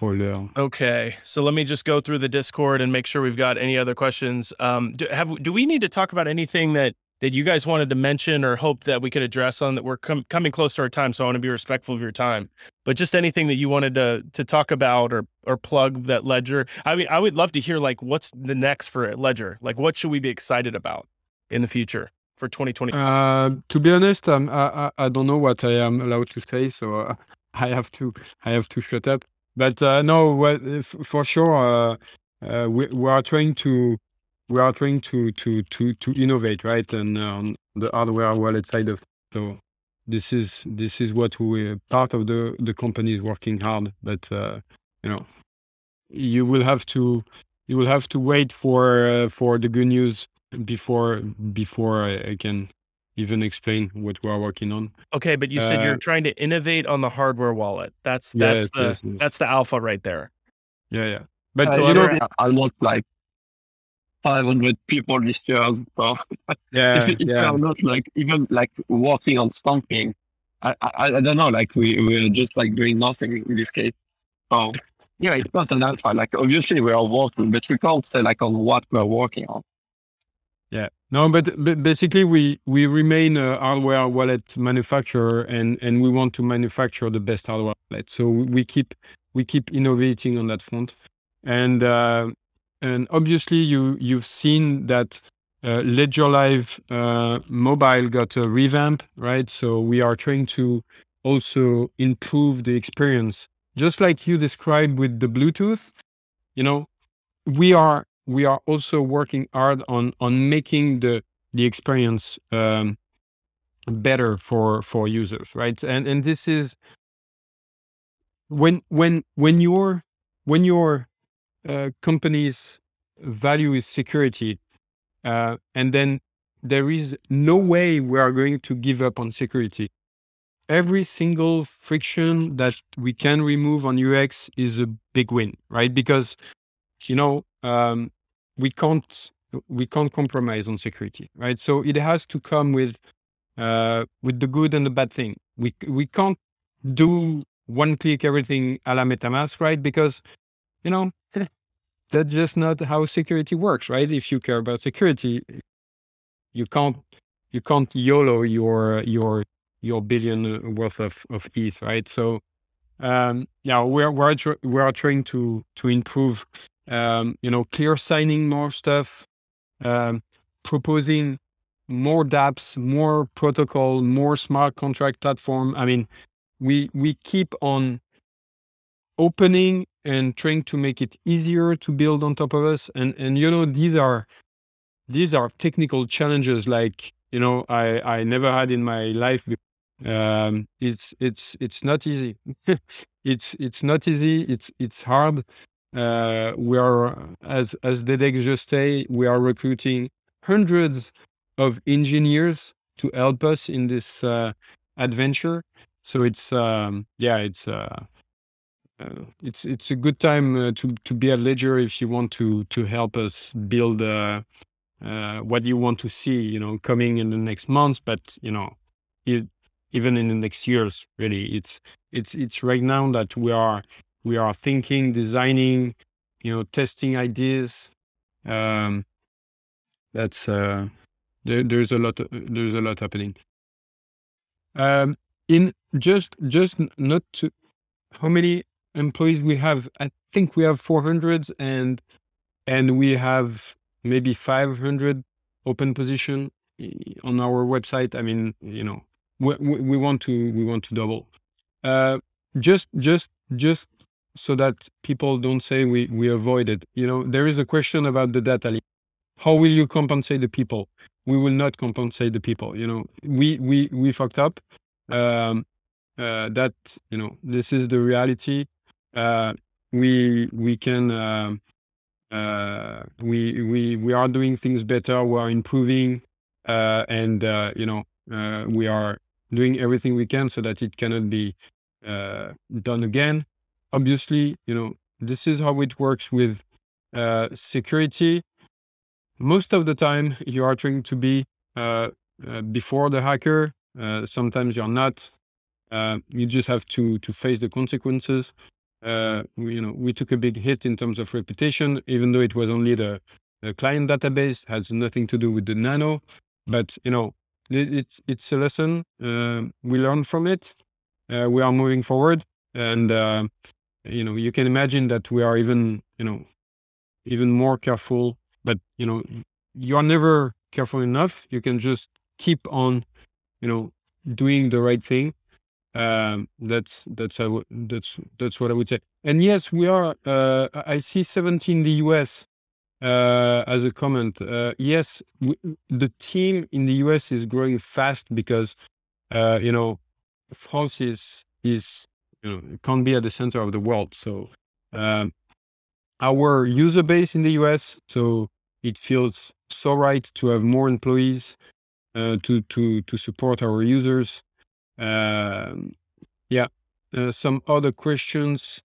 Roller. Okay, so let me just go through the Discord and make sure we've got any other questions. Um, do, have do we need to talk about anything that that you guys wanted to mention or hope that we could address on that? We're com- coming close to our time, so I want to be respectful of your time. But just anything that you wanted to to talk about or or plug that Ledger. I mean, I would love to hear like what's the next for Ledger. Like, what should we be excited about in the future for 2020? Uh, to be honest, I, I I don't know what I am allowed to say, so uh, I have to I have to shut up. But uh, no, well, for sure, uh, uh, we we are trying to we are trying to to to to innovate, right? And uh, on the hardware wallet side of so this is this is what we part of the the company is working hard, but uh, you know you will have to you will have to wait for uh, for the good news before before I, I can even explain what we are working on. Okay, but you said you're Uh, trying to innovate on the hardware wallet. That's Yes, that's the yes, yes. that's the alpha right there. Yeah, yeah. But Uh, you you know, know, almost like 500 people this year. So yeah, if yeah. not like even like working on something, I, I I don't know. Like we we're just like doing nothing in this case. So yeah, it's not an alpha. Like obviously we are working, but we can't say like on what we're working on. Yeah. No, but, but basically we we remain a hardware wallet manufacturer and and we want to manufacture the best hardware wallet. So we keep we keep innovating on that front. And uh, and obviously you you've seen that uh, Ledger Live uh, mobile got a revamp, right? So we are trying to also improve the experience, just like you described with the Bluetooth. You know, we are we are also working hard on on making the the experience um, better for for users, right? And and this is when when when you're when your uh, company's value is security, uh, and then there is no way we are going to give up on security. Every single friction that we can remove on UX is a big win, right? Because you know um, we can't we can't compromise on security, right? So it has to come with uh, with the good and the bad thing. We we can't do one click everything a la MetaMask, right? Because you know that's just not how security works, right? If you care about security, you can't you can't YOLO your your your billion worth of of ETH, right? So um, yeah, we're we're tr- we are trying to to improve, um, you know, clear signing more stuff, um, proposing more dApps, more protocol, more smart contract platform. I mean, we we keep on opening and trying to make it easier to build on top of us. And and you know, these are these are technical challenges like you know I I never had in my life. Um, it's it's it's not easy. it's it's not easy. It's it's hard. Uh, we are as as Dedek just say, we are recruiting hundreds of engineers to help us in this uh, adventure. So it's um, yeah, it's uh, uh, it's it's a good time uh, to to be at Ledger if you want to to help us build uh, uh, what you want to see, you know, coming in the next months. But you know, it, even in the next years, really, it's it's it's right now that we are we are thinking, designing, you know, testing ideas. Um, that's uh, there, there's a lot there's a lot happening. Um, in just just not to how many employees we have i think we have 400 and and we have maybe 500 open position on our website. I mean you know we, we want to we want to double. Uh just just just so that people don't say we we avoid it. You know there is a question about the data how will you compensate the people? We will not compensate the people. You know we we we fucked up. Um uh that you know this is the reality we we can uh, uh we we we are doing things better we are improving uh and uh you know uh we are doing everything we can so that it cannot be uh done again obviously you know this is how it works with uh security most of the time you are trying to be uh, uh, before the hacker. Uh, sometimes you're not. Uh, you just have to to face the consequences. Uh, you know, we took a big hit in terms of reputation, even though it was only the, the client database, has nothing to do with the nano. But you know, it, it's it's a lesson. Uh, we learn from it. we are moving forward, and you know, you can imagine that we are even you know even more careful but you know you are never careful enough you can just keep on you know doing the right thing um that's that's how that's that's what i would say and yes we are uh i see 17 in the us uh as a comment uh yes we, the team in the us is growing fast because uh you know france is is you know can't be at the center of the world so um our user base in the US. So it feels so right to have more employees uh, to to to support our users. Um, yeah, uh, some other questions.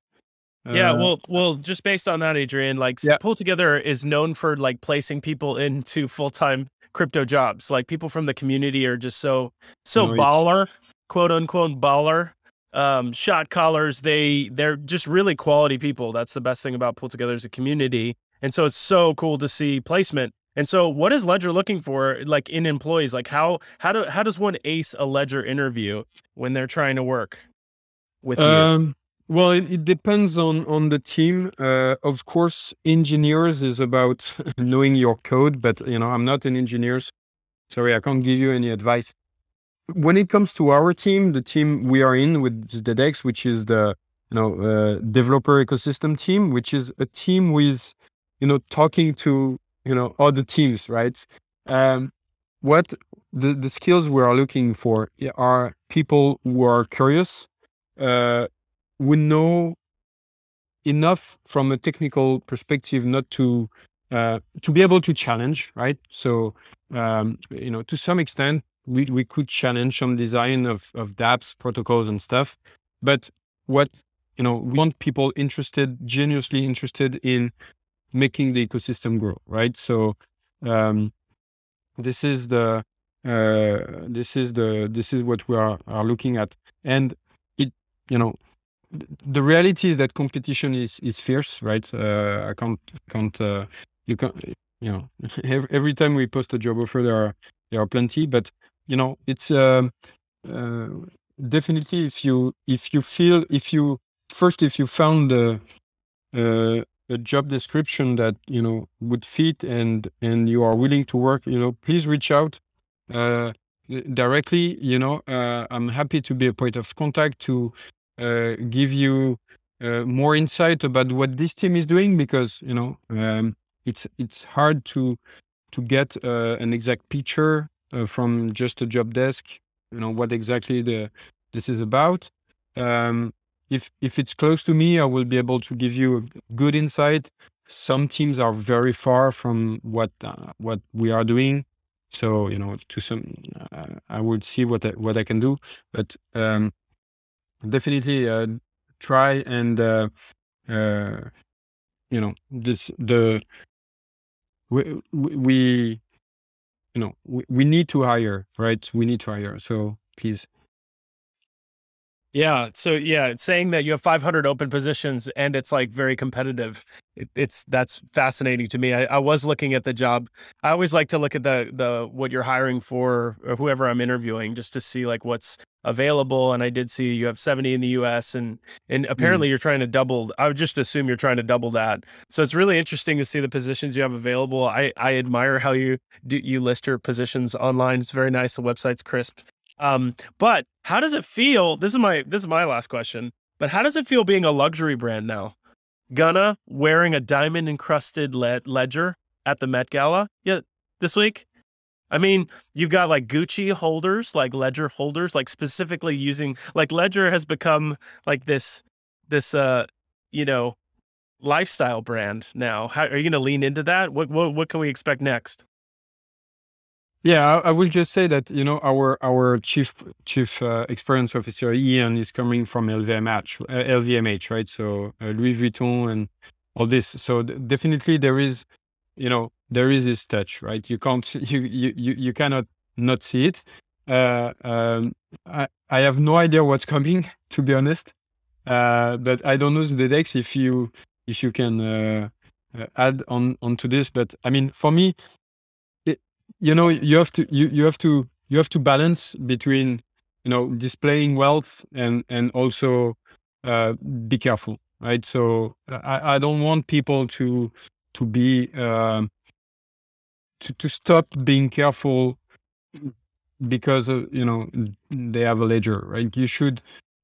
Yeah, Uh, well, well, just based on that, Adrien, like Yeah. Pool Together is known for like placing people into full time crypto jobs. Like people from the community are just so so No, baller, quote unquote baller. Um, shot callers, they they're just really quality people. That's the best thing about Pool Together as a community. And so it's so cool to see placement. And so what is Ledger looking for like in employees? Like how how do how does one ace a Ledger interview when they're trying to work with you? Um, well, it, it depends on on the team. Uh, of course, engineers is about knowing your code, but you know, I'm not an engineer. Sorry, I can't give you any advice. When it comes to our team, the team we are in with Dedex, which is the you know uh, developer ecosystem team, which is a team with you know talking to you know other teams, right? Um, what the the skills we are looking for are people who are curious, uh, we know enough from a technical perspective not to uh, to be able to challenge, right? So um, you know, to some extent, we we could challenge some design of of dApps protocols and stuff, but what you know, we want people interested, genuinely interested in making the ecosystem grow, right? So um, this is the uh, this is the this is what we are are looking at, and it you know th- the reality is that competition is is fierce, right? Uh, I can't can't uh, you can you know every, every time we post a job offer there are there are plenty, but you know it's um, uh, definitely if you if you feel if you first if you found the uh, a job description that you know would fit and and you are willing to work you know please reach out uh directly you know uh, i'm happy to be a point of contact to uh, give you uh, more insight about what this team is doing because you know um, it's it's hard to to get uh, an exact picture uh, from just a job desk you know what exactly the this is about. Um, if if it's close to me i will be able to give you a good insight. Some teams are very far from what uh, what we are doing. So you know to some uh, i would see what I, what i can do. But um definitely uh, try and uh, uh you know this the we, we you know we, we need to hire right? We need to hire. So please Yeah. So yeah, it's saying that you have 500 open positions and it's like very competitive. It, it's that's fascinating to me. I, I was looking at the job. I always like to look at the the what you're hiring for or whoever I'm interviewing just to see like what's available, and I did see you have 70 in the U.S. and and Mm. apparently you're trying to double. I would just assume you're trying to double that. So it's really interesting to see the positions you have available. I I admire how you do you list your positions online. It's very nice. The website's crisp. Um, but how does it feel? This is my this is my last question. But how does it feel being a luxury brand now? Gunna wearing a diamond encrusted le- ledger at the Met Gala yeah this week. I mean, you've got like Gucci holders, like ledger holders, like specifically using like ledger has become like this this uh you know lifestyle brand now. How are you going to lean into that? What what what can we expect next? Yeah, I, I will just say that you know our our chief chief uh, experience officer Ian is coming from LVMH, uh, LVMH, right? So uh, Louis Vuitton and all this. So th- definitely there is, you know, there is this touch, right? You can't you you you, you cannot not see it. Uh, um, I I have no idea what's coming, to be honest. Uh, but I don't know the Dex if you if you can uh, uh, add on onto this. But I mean, for me, you know you have to you, you have to you have to balance between you know displaying wealth and and also uh, be careful right? So I, I don't want people to to be um, to, to stop being careful because of, you know they have a ledger right? You should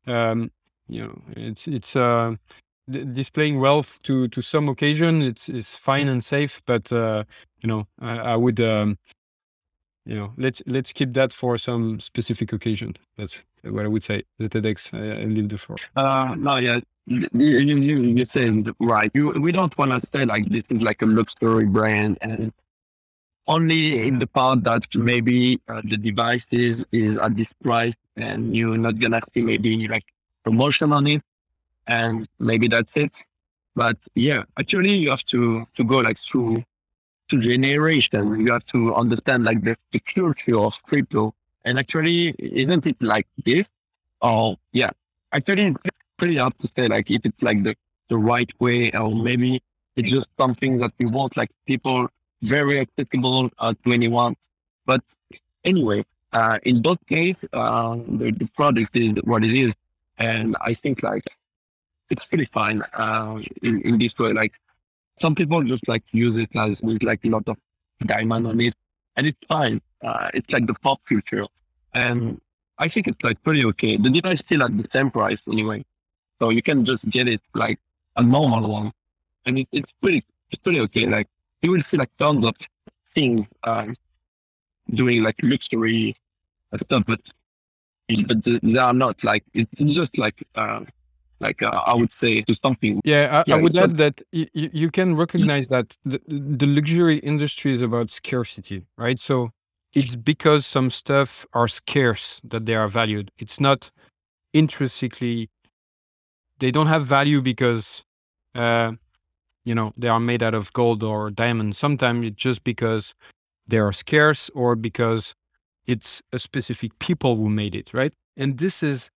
um, you know it's it's uh, d- displaying wealth to to some occasion it's it's fine and safe but uh, you know I, I would um, you know let's let's keep that for some specific occasion that's what i would say the Dex i, I leave the floor Uh, no, yeah, you, you, you, said right. You, we don't want to say like this is like a luxury brand and only in the part that maybe uh, the device is, is at this price and you're not gonna see maybe like promotion on it and maybe that's it. But yeah, actually you have to, to go like through to generation. You have to understand like the, the culture of crypto. And actually, isn't it like this? Oh, yeah. Actually, it's pretty hard to say like if it's like the, the right way or maybe it's just something that we want like people very accessible uh, to anyone. But anyway, uh, in both cases, uh, the, the product is what it is. And I think like it's pretty fine uh, in, in this way. Like some people just like use it as with like a lot of diamond on it, and it's fine. Uh, it's like the pop culture, and I think it's like pretty okay. The device still at the same price anyway, so you can just get it like a normal one, and it, it's pretty it's pretty okay. Like you will see like tons of things um, doing like luxury stuff, but but they are not like it's just like. Uh, like uh, I would say to something. yeah i, Yeah, I would a- add that y- you can recognize that the, the luxury industry is about scarcity right? So it's because some stuff are scarce that they are valued. It's not intrinsically they don't have value because uh, you know they are made out of gold or diamond sometimes it's just because they are scarce or because it's a specific people who made it right? And this is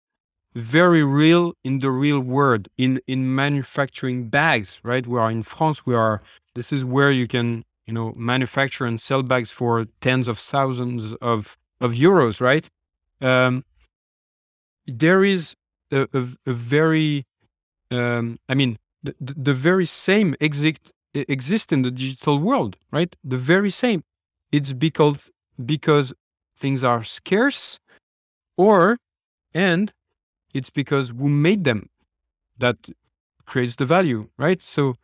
very real in the real world in in manufacturing bags right? We are in france we are this is where you can you know manufacture and sell bags for tens of thousands of of euros right? Um there is a, a, a very um i mean the, the very same exist exist in the digital world right? The very same. It's because because things are scarce or and it's because who made them that creates the value right? So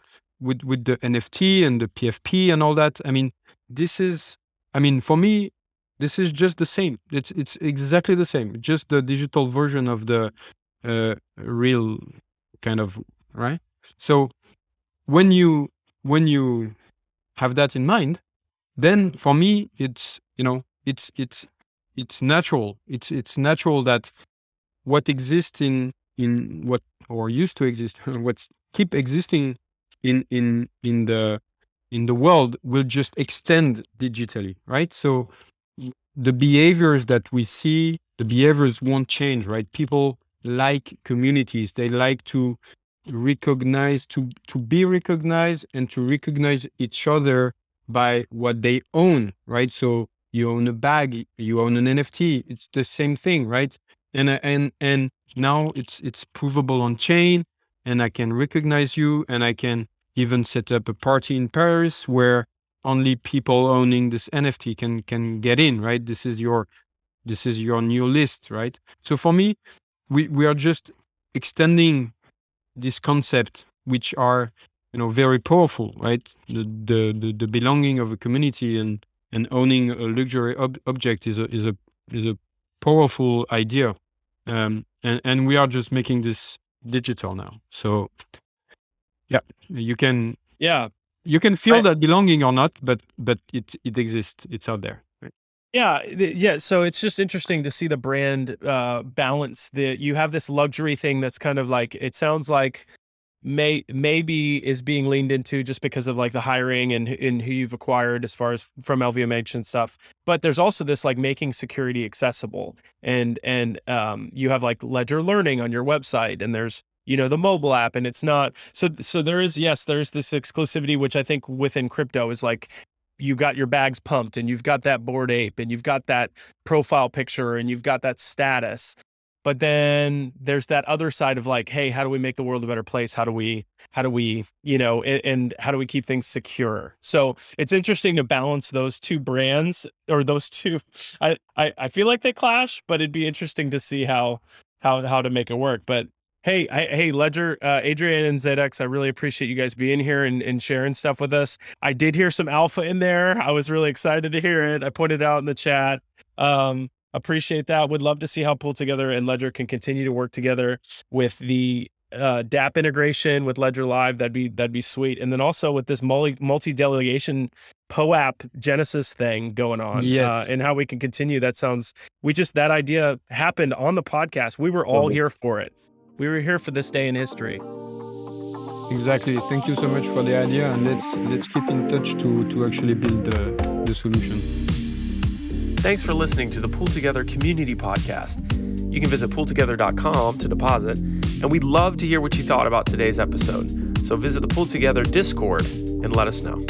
with with the nft and the pfp and all that i mean this is i mean for me this is just the same. It's it's exactly the same just the digital version of the uh, real kind of right? So when you when you have that in mind then for me it's you know it's it's it's natural. It's it's natural that what exists in in what or used to exist what's keep existing in in in the in the world will just extend digitally right? So the behaviors that we see the behaviors won't change right? People like communities. They like to recognize to to be recognized and to recognize each other by what they own right? So you own a bag you own an nft it's the same thing right and uh, and and now it's it's provable on chain, and I can recognize you, and I can even set up a party in Paris where only people owning this NFT can can get in, right? This is your this is your new list, right? So for me, we we are just extending this concept, which are you know very powerful, right? The the the, the belonging of a community and and owning a luxury ob- object is a is a is a powerful idea, um, and and we are just making this digital now. So yeah, you can Yeah. you can feel I- that belonging or not, but but it it exists. It's out there. Right? Yeah, yeah. So it's just interesting to see the brand uh, balance. The you have this luxury thing that's kind of like it sounds like may maybe is being leaned into just because of like the hiring and and who you've acquired as far as from LVMH and stuff. But there's also this like making security accessible, and and um, you have like Ledger Learning on your website, and there's you know the mobile app, and it's not so so there is yes there's this exclusivity which I think within crypto is like you got your bags pumped and you've got that Bored Ape and you've got that profile picture and you've got that status but then there's that other side of like hey how do we make the world a better place how do we how do we you know and, and how do we keep things secure so it's interesting to balance those two brands or those two I, I i feel like they clash but it'd be interesting to see how how how to make it work but Hey, I, hey, Ledger, uh, Adrien and Zdeadex, I really appreciate you guys being here and, and sharing stuff with us. I did hear some alpha in there. I was really excited to hear it. I put it out in the chat. Um, appreciate that. Would love to see how Pool Together and Ledger can continue to work together with the uh, DApp integration with Ledger Live. That'd be that'd be sweet. And then also with this multi multi delegation POAP Genesis thing going on, uh, and how we can continue. That sounds. We just that idea happened on the podcast. We were all here for it. We were here for this day in history. Exactly. Thank you so much for the idea, and let's let's keep in touch to to actually build the the solution. Thanks for listening to the Pool Together Community Podcast. You can visit pooltogether.com to deposit, and we'd love to hear what you thought about today's episode. So visit the Pool Together Discord and let us know.